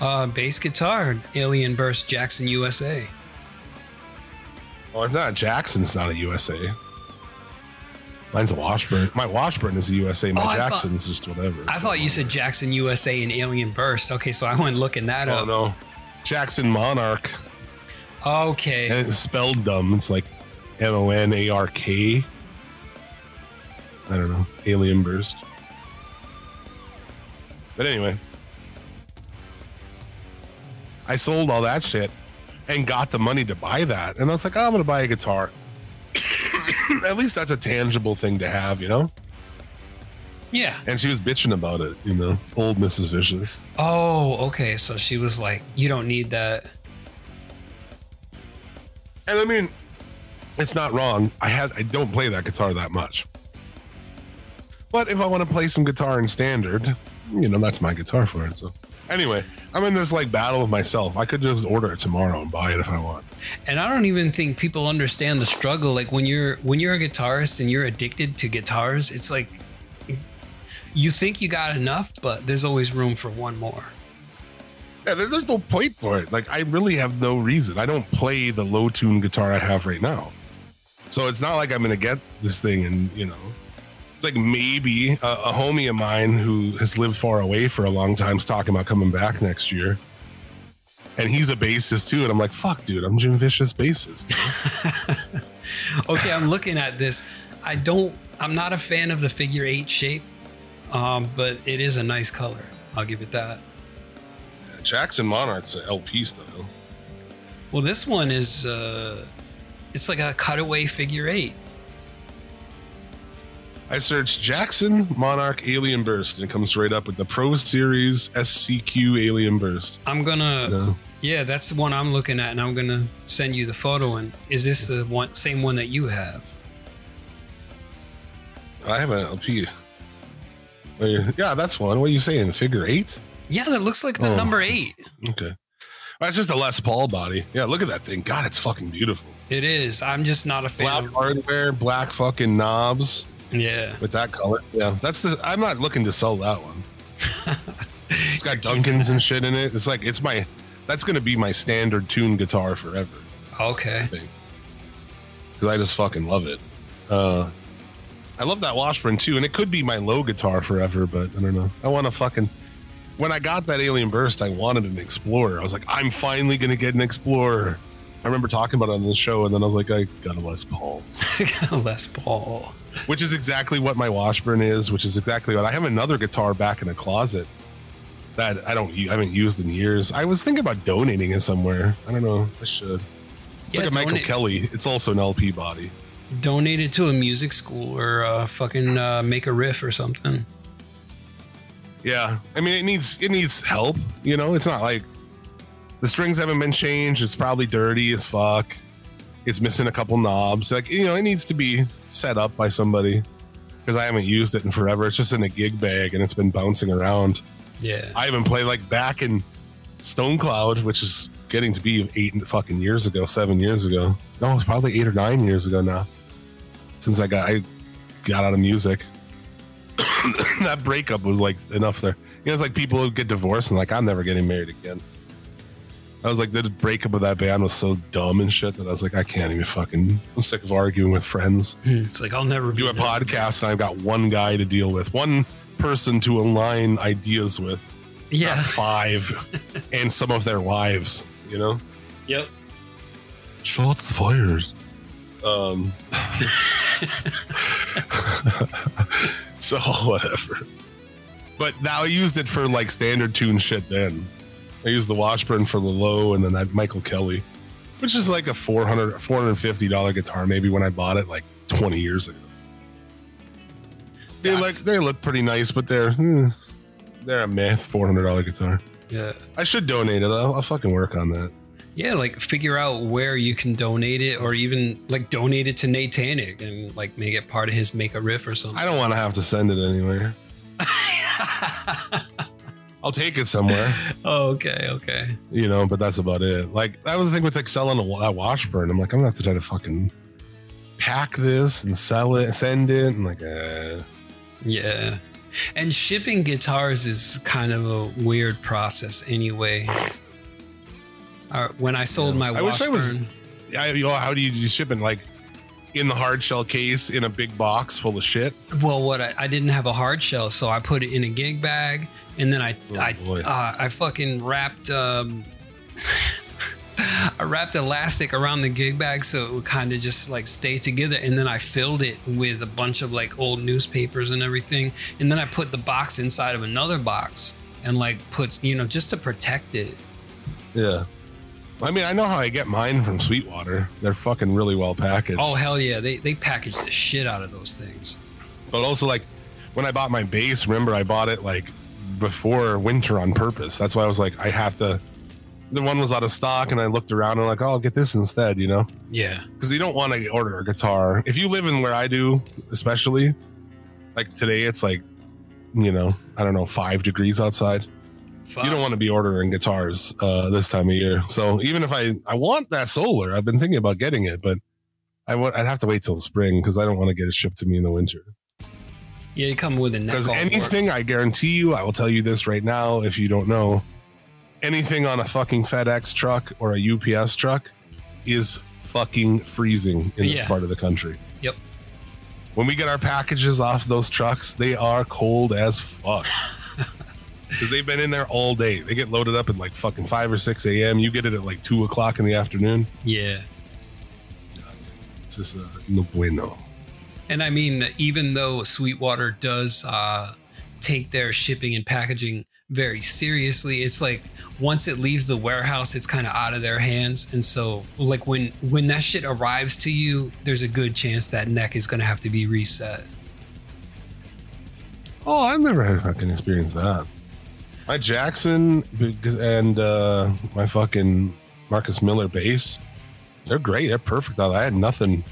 Uh, bass guitar, Alien Burst Jackson USA. Oh, it's not Jackson's not a USA. Mine's a Washburn. My Washburn is a USA. My Oh, I thought- Jackson's just whatever. I thought you said Jackson USA and Alien Burst. Okay, so I went looking that Oh up. no, Jackson Monarkh, Okay. and it's spelled dumb. It's like M O N A R K. I don't know. Alien Burst. But anyway, I sold all that shit and got the money to buy that, and I was like, oh, I'm gonna buy a guitar. At least that's a tangible thing to have, you know. Yeah. And she was bitching about it, you know, old Mrs. Vicious. Oh, okay. So she was like, "You don't need that." And I mean, it's not wrong. I had I don't play that guitar that much. But if I want to play some guitar in standard, you know, that's my guitar for it. So anyway, I'm in this like battle with myself. I could just order it tomorrow and buy it if I want. And I don't even think people understand the struggle. Like when you're when you're a guitarist and you're addicted to guitars, it's like you think you got enough, but there's always room for one more. Yeah, there's no point for it. Like I really have no reason. I don't play the low tune guitar I have right now. So it's not like I'm gonna get this thing and you know it's like maybe a, a homie of mine who has lived far away for a long time is talking about coming back next year. And he's a bassist too. And I'm like, fuck, dude, I'm Jim Vicious bassist. Okay, I'm looking at this. I don't. I'm not a fan of the figure eight shape, um, but it is a nice color. I'll give it that. Jackson Monarkh's an LP style. Well, this one is. Uh, it's like a cutaway figure eight. I searched Jackson Monarkh Alien Burst and it comes right up with the Pro Series SCQ Alien Burst. I'm gonna. No. Yeah, that's the one I'm looking at, and I'm gonna send you the photo. And is this the one same one that you have? I have an LP. Yeah, that's one. What are you saying? Figure eight? Yeah, that looks like the Oh. number eight. Okay. That's just a Les Paul body. Yeah, look at that thing. God, it's fucking beautiful. It is. I'm just not a fan. Black of- hardware, black fucking knobs yeah. with that color. Yeah, that's the. I'm not looking to sell that one. It's got Duncans and shit in it. It's like it's my. That's gonna be my standard tune guitar forever Okay. because I just fucking love it. Uh, I love that Washburn too, and it could be my low guitar forever, but I don't know. I want to fucking. When I got that Alien Burst, I wanted an Explorer. I was like, I'm finally gonna get an Explorer. I remember talking about it on the show, and then I was like, I got a Les Paul, Les Paul. Which is exactly what my Washburn is. Which is exactly what I have another guitar back in a closet that I don't, I haven't used in years. I was thinking about donating it somewhere. I don't know. I should. It's Yeah, like a Michael donate- Kelly. It's also an LP body. Donate it to a music school or uh, fucking uh, make a riff or something. Yeah, I mean it needs it needs help. You know, it's not like the strings haven't been changed. It's probably dirty as fuck. It's missing a couple knobs. Like you know, it needs to be set up by somebody because I haven't used it in forever. It's just in a gig bag and it's been bouncing around. Yeah. I haven't played like back in Stone Cloud, which is getting to be eight fucking years ago, seven years ago. No, it's probably eight or nine years ago now. Since I got I got out of music. that breakup was like enough there. You know, it's like people who get divorced and like I'm never getting married again. I was like, the breakup of that band was so dumb and shit that I was like, I can't even fucking. I'm sick of arguing with friends. It's like I'll never be Do a podcast and I've got one guy to deal with, one person to align ideas with not Yeah. five and some of their wives you know Yep. shots fired um so whatever but now i used it for like standard tune shit then i used the washburn for the low and then i had michael kelly which is like a 400 450 dollar guitar maybe when i bought it like 20 years ago they like That's- they look pretty nice but they're hmm, they're a meh 400 dollar guitar Yeah. I should donate it. I'll, I'll fucking work on that. Yeah, like figure out where you can donate it or even like donate it to Nate Tannick and like make it part of his make a riff or something. I don't want to have to send it anywhere. I'll take it somewhere, oh, okay, okay. you know, but that's about it. Like that was the thing with like selling a, that Washburn. I'm like, I'm gonna have to try to fucking pack this and sell it, send it, and like, uh, Yeah. And shipping guitars is kind of a weird process anyway. Uh, when I sold my I wish I was- I, you know, how do you do shipping? Like in the hard shell case in a big box full of shit. well, what I, I didn't have a hard shell, so I put it in a gig bag, and then I Oh, I uh, I fucking wrapped um, I wrapped elastic around the gig bag so it would kind of just like stay together, and then I filled it with a bunch of like old newspapers and everything, and then I put the box inside of another box and like put you know just to protect it. Yeah. I mean, I know how I get mine from Sweetwater. They're fucking really well packaged. Oh hell yeah, they they package the shit out of those things. But also, like when I bought my bass, remember I bought it like before winter on purpose. That's why I was like, I have to. The one was out of stock, and I looked around and like, oh, I'll get this instead, you know, Yeah, because you don't want to order a guitar if you live in where I do, especially. Like today, it's like, you know, I don't know, five degrees outside. Fuck. You don't want to be ordering guitars uh, this time of year. So even if I I want that solar, I've been thinking about getting it, but I would I'd have to wait till spring because I don't want to get it shipped to me in the winter. Yeah, you come with a neck. Because anything, warped. I guarantee you, I will tell you this right now if you don't know, anything on a fucking FedEx truck or a UPS truck is fucking freezing in this Yeah. part of the country. Yep. When we get our packages off those trucks, they are cold as fuck. Because they've been in there all day. They get loaded up at like fucking 5 or 6 a.m. You get it at like 2 o'clock in the afternoon. Yeah. It's just uh, no bueno. And I mean, even though Sweetwater does uh, take their shipping and packaging very seriously, it's like once it leaves the warehouse, it's kind of out of their hands. And so, like when when that shit arrives to you, there's a good chance that neck is going to have to be reset. Oh, I've never had a fucking experience that. My Jackson and uh, my fucking Marcus Miller bass, they're great. They're perfect. I had nothing.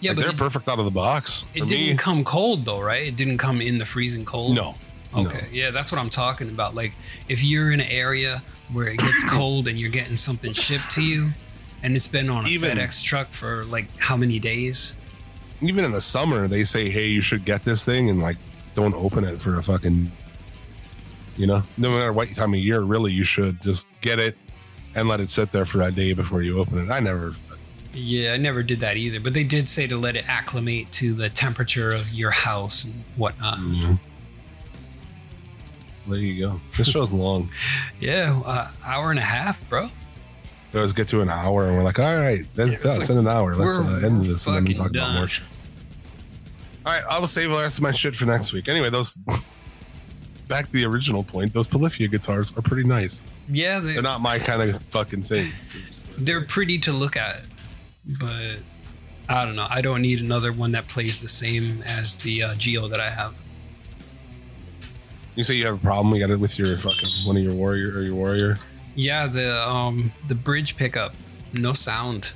Yeah, like, but they're it, perfect out of the box. it didn't me, come cold though, right? It didn't come in the freezing cold. no, Okay, yeah, that's what I'm talking about. Like, if you're in an area where it gets cold and you're getting something shipped to you, and it's been on a Even- FedEx truck for like how many days? Even in the summer, they say, "Hey, you should get this thing," and like, don't open it for a fucking. You know, no matter what time of year, really, you should just get it and let it sit there for a day before you open it. I never. Yeah, I never did that either. But they did say to let it acclimate to the temperature of your house and whatnot. There you go. This show's long. Yeah, uh, hour and a half, bro. We always get to an hour, and we're like, "All right, that's Yeah, it's like, in an hour. Let's uh, end this and then talk about more. All right, I will save the rest of my shit for next week. Anyway, those back to the original point. Those Polyphia guitars are pretty nice. Yeah, they, They're not my kind of fucking thing. they're pretty to look at, but I don't know. I don't need another one that plays the same as the uh, GIO that I have. You say you have a problem? You got it with your fucking one of your warrior or your warrior. Yeah, the um the bridge pickup, no sound.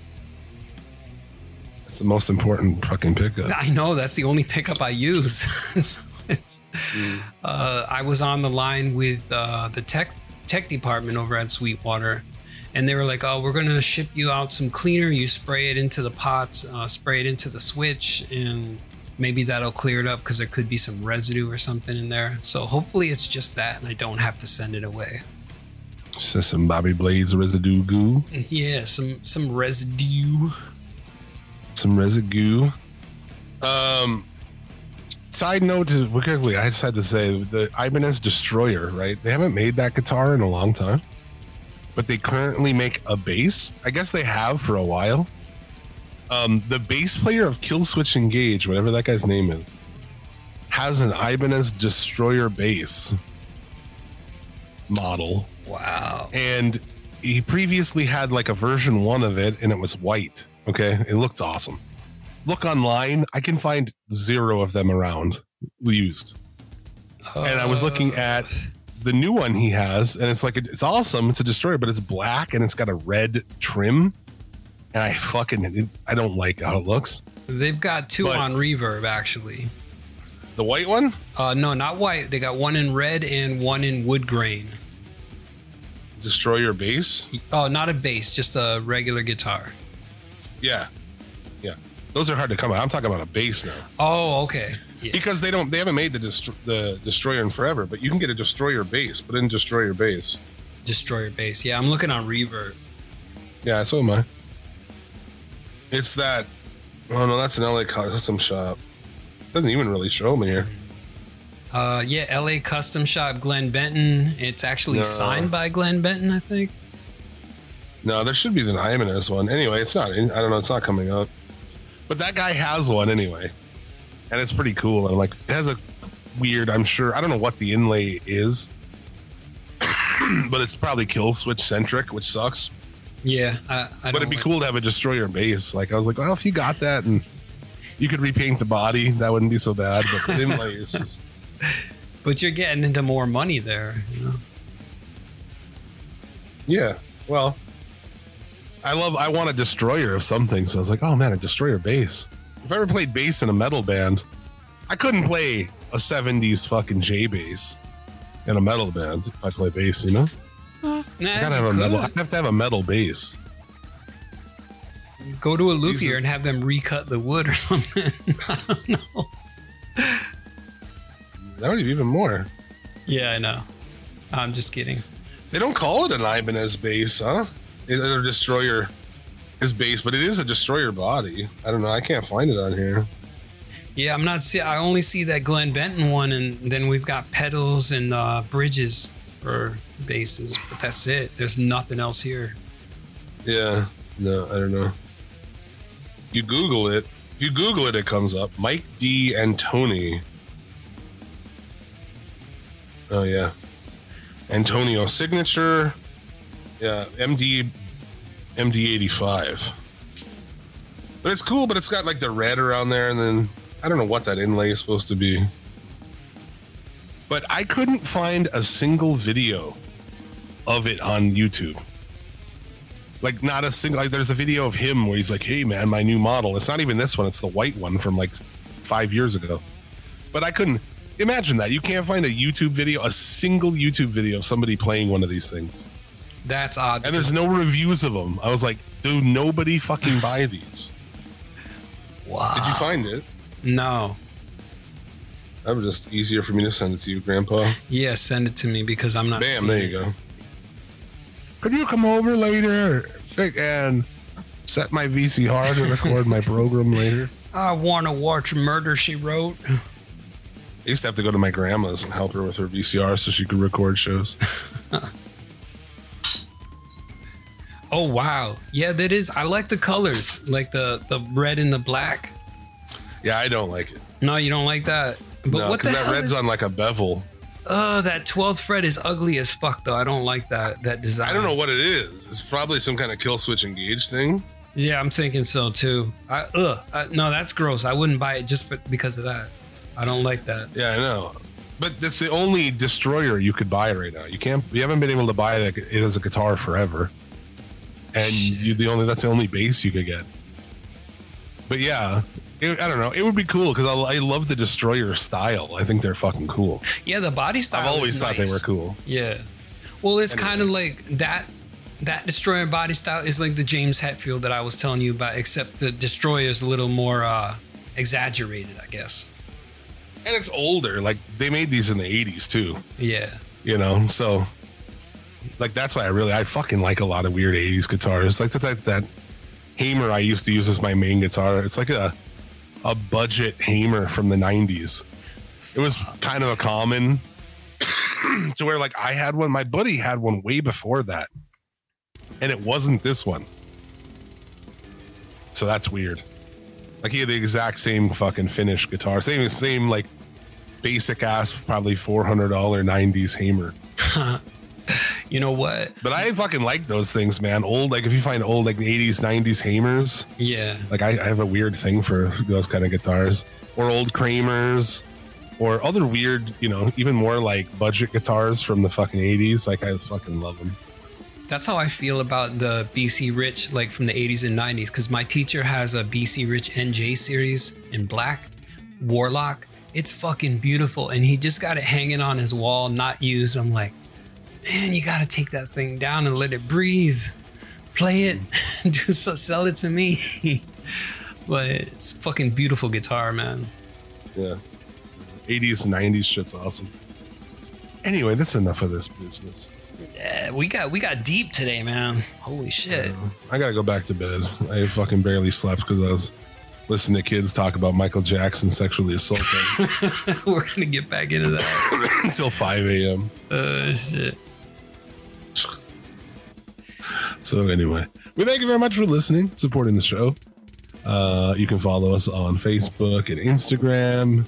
It's the most important fucking pickup. I know that's the only pickup I use. So it's- uh, I was on the line with uh, the tech tech department over at Sweetwater, and they were like, "Oh, we're gonna ship you out some cleaner. You spray it into the pots, uh, spray it into the switch, and maybe that'll clear it up because there could be some residue or something in there. So hopefully it's just that, and I don't have to send it away. Just some Bobby Blades residue goo, Yeah, some some residue. some residue. Um, side note to quickly, I just had to say the Ibanez Destroyer, right? They haven't made that guitar in a long time, but they currently make a bass. I guess they have for a while. Um, the bass player of Killswitch Engage, whatever that guy's name is, has an Ibanez Destroyer bass model Wow. and he previously had like a version one of it and it was white okay it looked awesome look online i can find zero of them around used and i was looking at the new one he has and it's like it's awesome it's a destroyer but it's black and it's got a red trim and i fucking i don't like how it looks They've got two But- on reverb actually. the white one Uh, no, not white. They got one in red and one in wood grain. destroyer bass Oh, not a bass, just a regular guitar. yeah yeah those are hard to come by i'm talking about a bass now Oh, okay. Yeah. because they don't they haven't made the destro- the destroyer in forever but you can get a destroyer bass but in destroyer bass Destroyer bass. Yeah, I'm looking on reverb. yeah so am i it's that oh no that's an la custom shop doesn't even really show me here Uh, yeah, LA Custom Shop, Glenn Benton. It's actually No. signed by Glenn Benton, I think. no there should be the Ibanez one anyway it's not i don't know it's not coming up but that guy has one anyway and it's pretty cool and like it has a weird i'm sure i don't know what the inlay is but it's probably kill switch centric which sucks Yeah, I, I but it'd be like- cool to have a destroyer bass. Like I was like, well, if you got that and you could repaint the body, that wouldn't be so bad. But the inlay is just But you're getting into more money there. You know? yeah. Well, I love. I want a destroyer of something. So I was like, oh man, a destroyer bass. If I ever played bass in a metal band, I couldn't play a '70s fucking J bass in a metal band. If I play bass, you know, Nah, I gotta have a metal. I have to have a metal bass. Go to a luthier and have them recut the wood or something. I don't know. That would be even more. Yeah, I know. I'm just kidding. They don't call it an Ibanez bass, huh? It's a destroyer is bass, but it is a destroyer body. I don't know. I can't find it on here. Yeah, I'm not see. I only see that Glenn Benton one, and then we've got pedals and uh, bridges for basses, but that's it. There's nothing else here. Yeah. No, I don't know. You Google it. If you Google it, it comes up. Mike D'Antonio. Oh yeah. Antonio signature. Yeah, MD MD eighty five. But it's cool, but it's got like the red around there, and then I don't know what that inlay is supposed to be. But I couldn't find a single video of it on YouTube. Like not a single like there's a video of him where he's like, Hey man, my new model. It's not even this one, it's the white one from like five years ago. But I couldn't Imagine that. You can't find a YouTube video, a single YouTube video of somebody playing one of these things. That's odd. And there's no reviews of them. I was like, dude, nobody fucking buy these. wow. Did you find it? No. That was just easier for me to send it to you, Grandpa. Yeah, send it to me because I'm not. Bam, there you it. go. Could you come over later and set my VCR to record my program later? I want to watch Murder She Wrote. I used to have to go to my grandma's and help her with her VCR so she could record shows. Oh wow, yeah, that is. I like the colors, like the the red and the black. Yeah, I don't like it. No, you don't like that. But no, what the because that hell red's is? on like a bevel. Oh, that 12th fret is ugly as fuck though. I don't like that that design. I don't know what it is. It's probably some kind of Killswitch Engage thing. Yeah, I'm thinking so too. I ugh, I, no, that's gross. I wouldn't buy it just for, because of that. I don't like that. Yeah, I know. But that's the only destroyer you could buy right now. You can't. You haven't been able to buy it as a guitar forever, and you the only that's the only bass you could get. But yeah, it, I don't know. It would be cool because I, I love the destroyer style. I think they're fucking cool. Yeah, the body style. I've always thought nice. they were cool. Yeah. Well, it's Anyway. kind of like that. That destroyer body style is like the James Hetfield that I was telling you about, except the destroyer is a little more uh, exaggerated, I guess. And it's older. Like they made these in the '80s too. Yeah. You know, so like that's why I really I fucking like a lot of weird '80s guitars. Like that that, that Hamer I used to use as my main guitar. It's like a a budget Hamer from the '90s. It was kind of a common to where like I had one. My buddy had one way before that, and it wasn't this one. So that's weird. Like he had the exact same fucking finish guitar, same same like basic ass, probably four hundred dollar '90s Hamer. You know what? But I fucking like those things, man. Old, like if you find old like '80s, '90s Hamers, Yeah. like I, I have a weird thing for those kind of guitars, or old Kramers, or other weird, you know, even more like budget guitars from the fucking '80s. Like I fucking love them. That's how I feel about the BC Rich, like from the 80s and 90s, because my teacher has a BC Rich NJ series in black, Warlock. It's fucking beautiful. And he just got it hanging on his wall, not used. I'm like, man, you got to take that thing down and let it breathe. Play it, mm. do so, sell it to me. but it's fucking beautiful guitar, man. Yeah, '80s, '90s shit's awesome. Anyway, that's enough of this business. Yeah, we got we got deep today, man. Holy shit. I gotta go back to bed. I fucking barely slept because I was listening to kids talk about Michael Jackson sexually assaulting We're gonna get back into that. until 5 a.m. Oh shit. So anyway, we thank you very much for listening, supporting the show. Uh, you can follow us on Facebook and Instagram.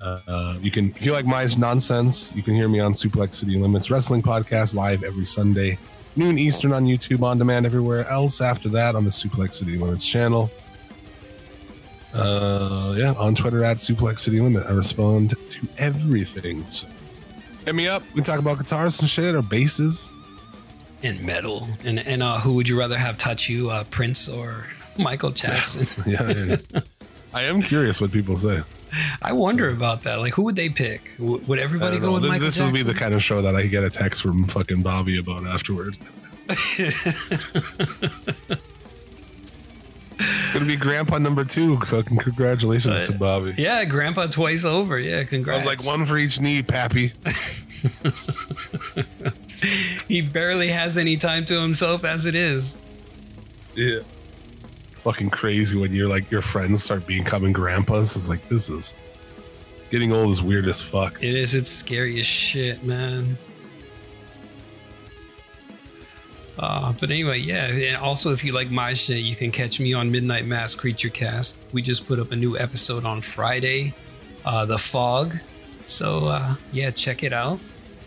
Uh, you can, if you like my nonsense, you can hear me on Suplex City Limits Wrestling Podcast live every Sunday, noon Eastern on YouTube, on demand everywhere else. After that, on the Suplex City Limits channel. Uh, yeah, on Twitter at Suplex City Limit. I respond to everything. So hit me up. We talk about guitars and shit or basses. And metal. And and uh, who would you rather have touch you, uh, Prince or Michael Jackson? yeah, yeah. I am curious what people say. I wonder about that. Like, who would they pick? Would everybody go know. with This, Michael this Jackson? will be the kind of show that I get a text from fucking Bobby about afterward. Gonna be grandpa number two. Fucking congratulations to Bobby. yeah, Grandpa twice over. Yeah, congrats. I was like one for each knee, Pappy. He barely has any time to himself as it is. Yeah. It's fucking crazy when you're like your friends start becoming grandpas. It's like this is getting old is weird as fuck. It is. It's scary as shit, man. Uh, but anyway, yeah. And also, if you like my shit, you can catch me on Midnight Mass Creature Cast. We just put up a new episode on Friday, uh, The Fog. So, uh, yeah, check it out.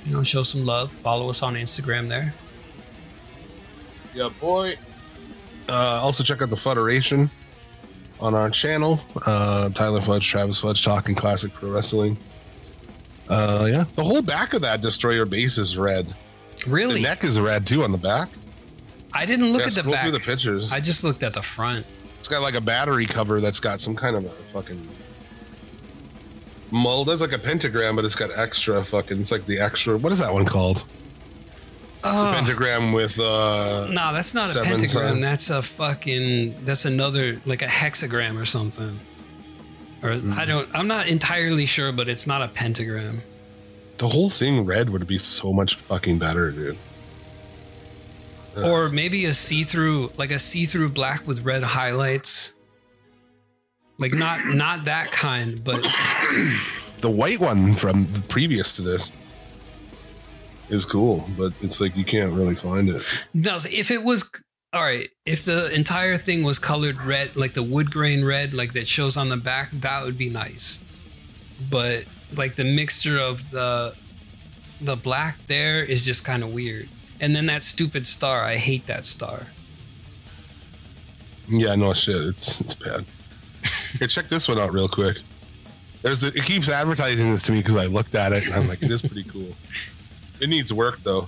You know, show some love. Follow us on Instagram there. Yeah, boy. Uh, also check out the Federation on our channel. Uh, Tyler Fudge, Travis Fudge, talking classic pro wrestling. Uh, yeah, the whole back of that destroyer bass is red. Really, the neck is red too on the back. I didn't look yeah, at the back. through the pictures. I just looked at the front. it's got like a battery cover that's got some kind of a fucking Mulda's like a pentagram, but it's got extra fucking. It's like the extra. What is that one called? Oh, Pentagram with uh. no, that's not a Seven pentagram. sign. That's a fucking. That's another like a hexagram or something. Or Hmm. I don't. I'm not entirely sure, but it's not a pentagram. The whole thing red would be so much fucking better, dude. Or maybe a see-through, like a see-through black with red highlights. Like not not that kind, but The white one from previous to this is cool, but it's like you can't really find it. no. If it was all right, if the entire thing was colored red, like the wood grain red, like that shows on the back, that would be nice. But like the mixture of the the black there is just kind of weird. And then that stupid star, I hate that star. Yeah, no shit. It's it's bad. Here, check this one out real quick. There's a, it keeps advertising this to me because I looked at it and I was like, it is pretty cool. It needs work though.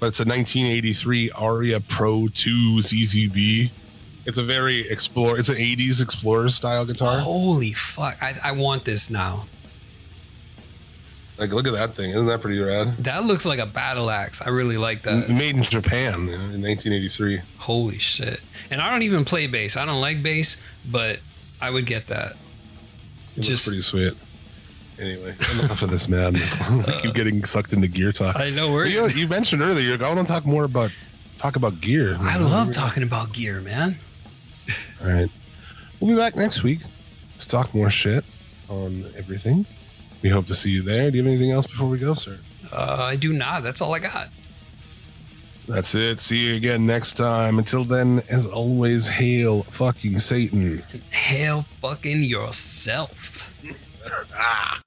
But it's a 1983 Aria Pro 2 ZZB. It's a very explore. It's an 80s Explorer style guitar. Holy fuck! I, I want this now. Like, look at that thing. Isn't that pretty rad? That looks like a battle axe. I really like that. Made in Japan in 1983. Holy shit. And I don't even play bass. I don't like bass, but I would get that. It Just pretty sweet. Anyway, enough of this, man. we keep getting sucked into gear talk. I know where you, know, you mentioned earlier. I want to talk more about talk about gear. I love talking about gear, man. All right, we'll be back next week to talk more shit on everything. We hope to see you there. Do you have anything else before we go, sir? Uh, I do not. That's all I got. That's it. See you again next time. Until then, as always, hail fucking Satan. Hail fucking yourself. Ah.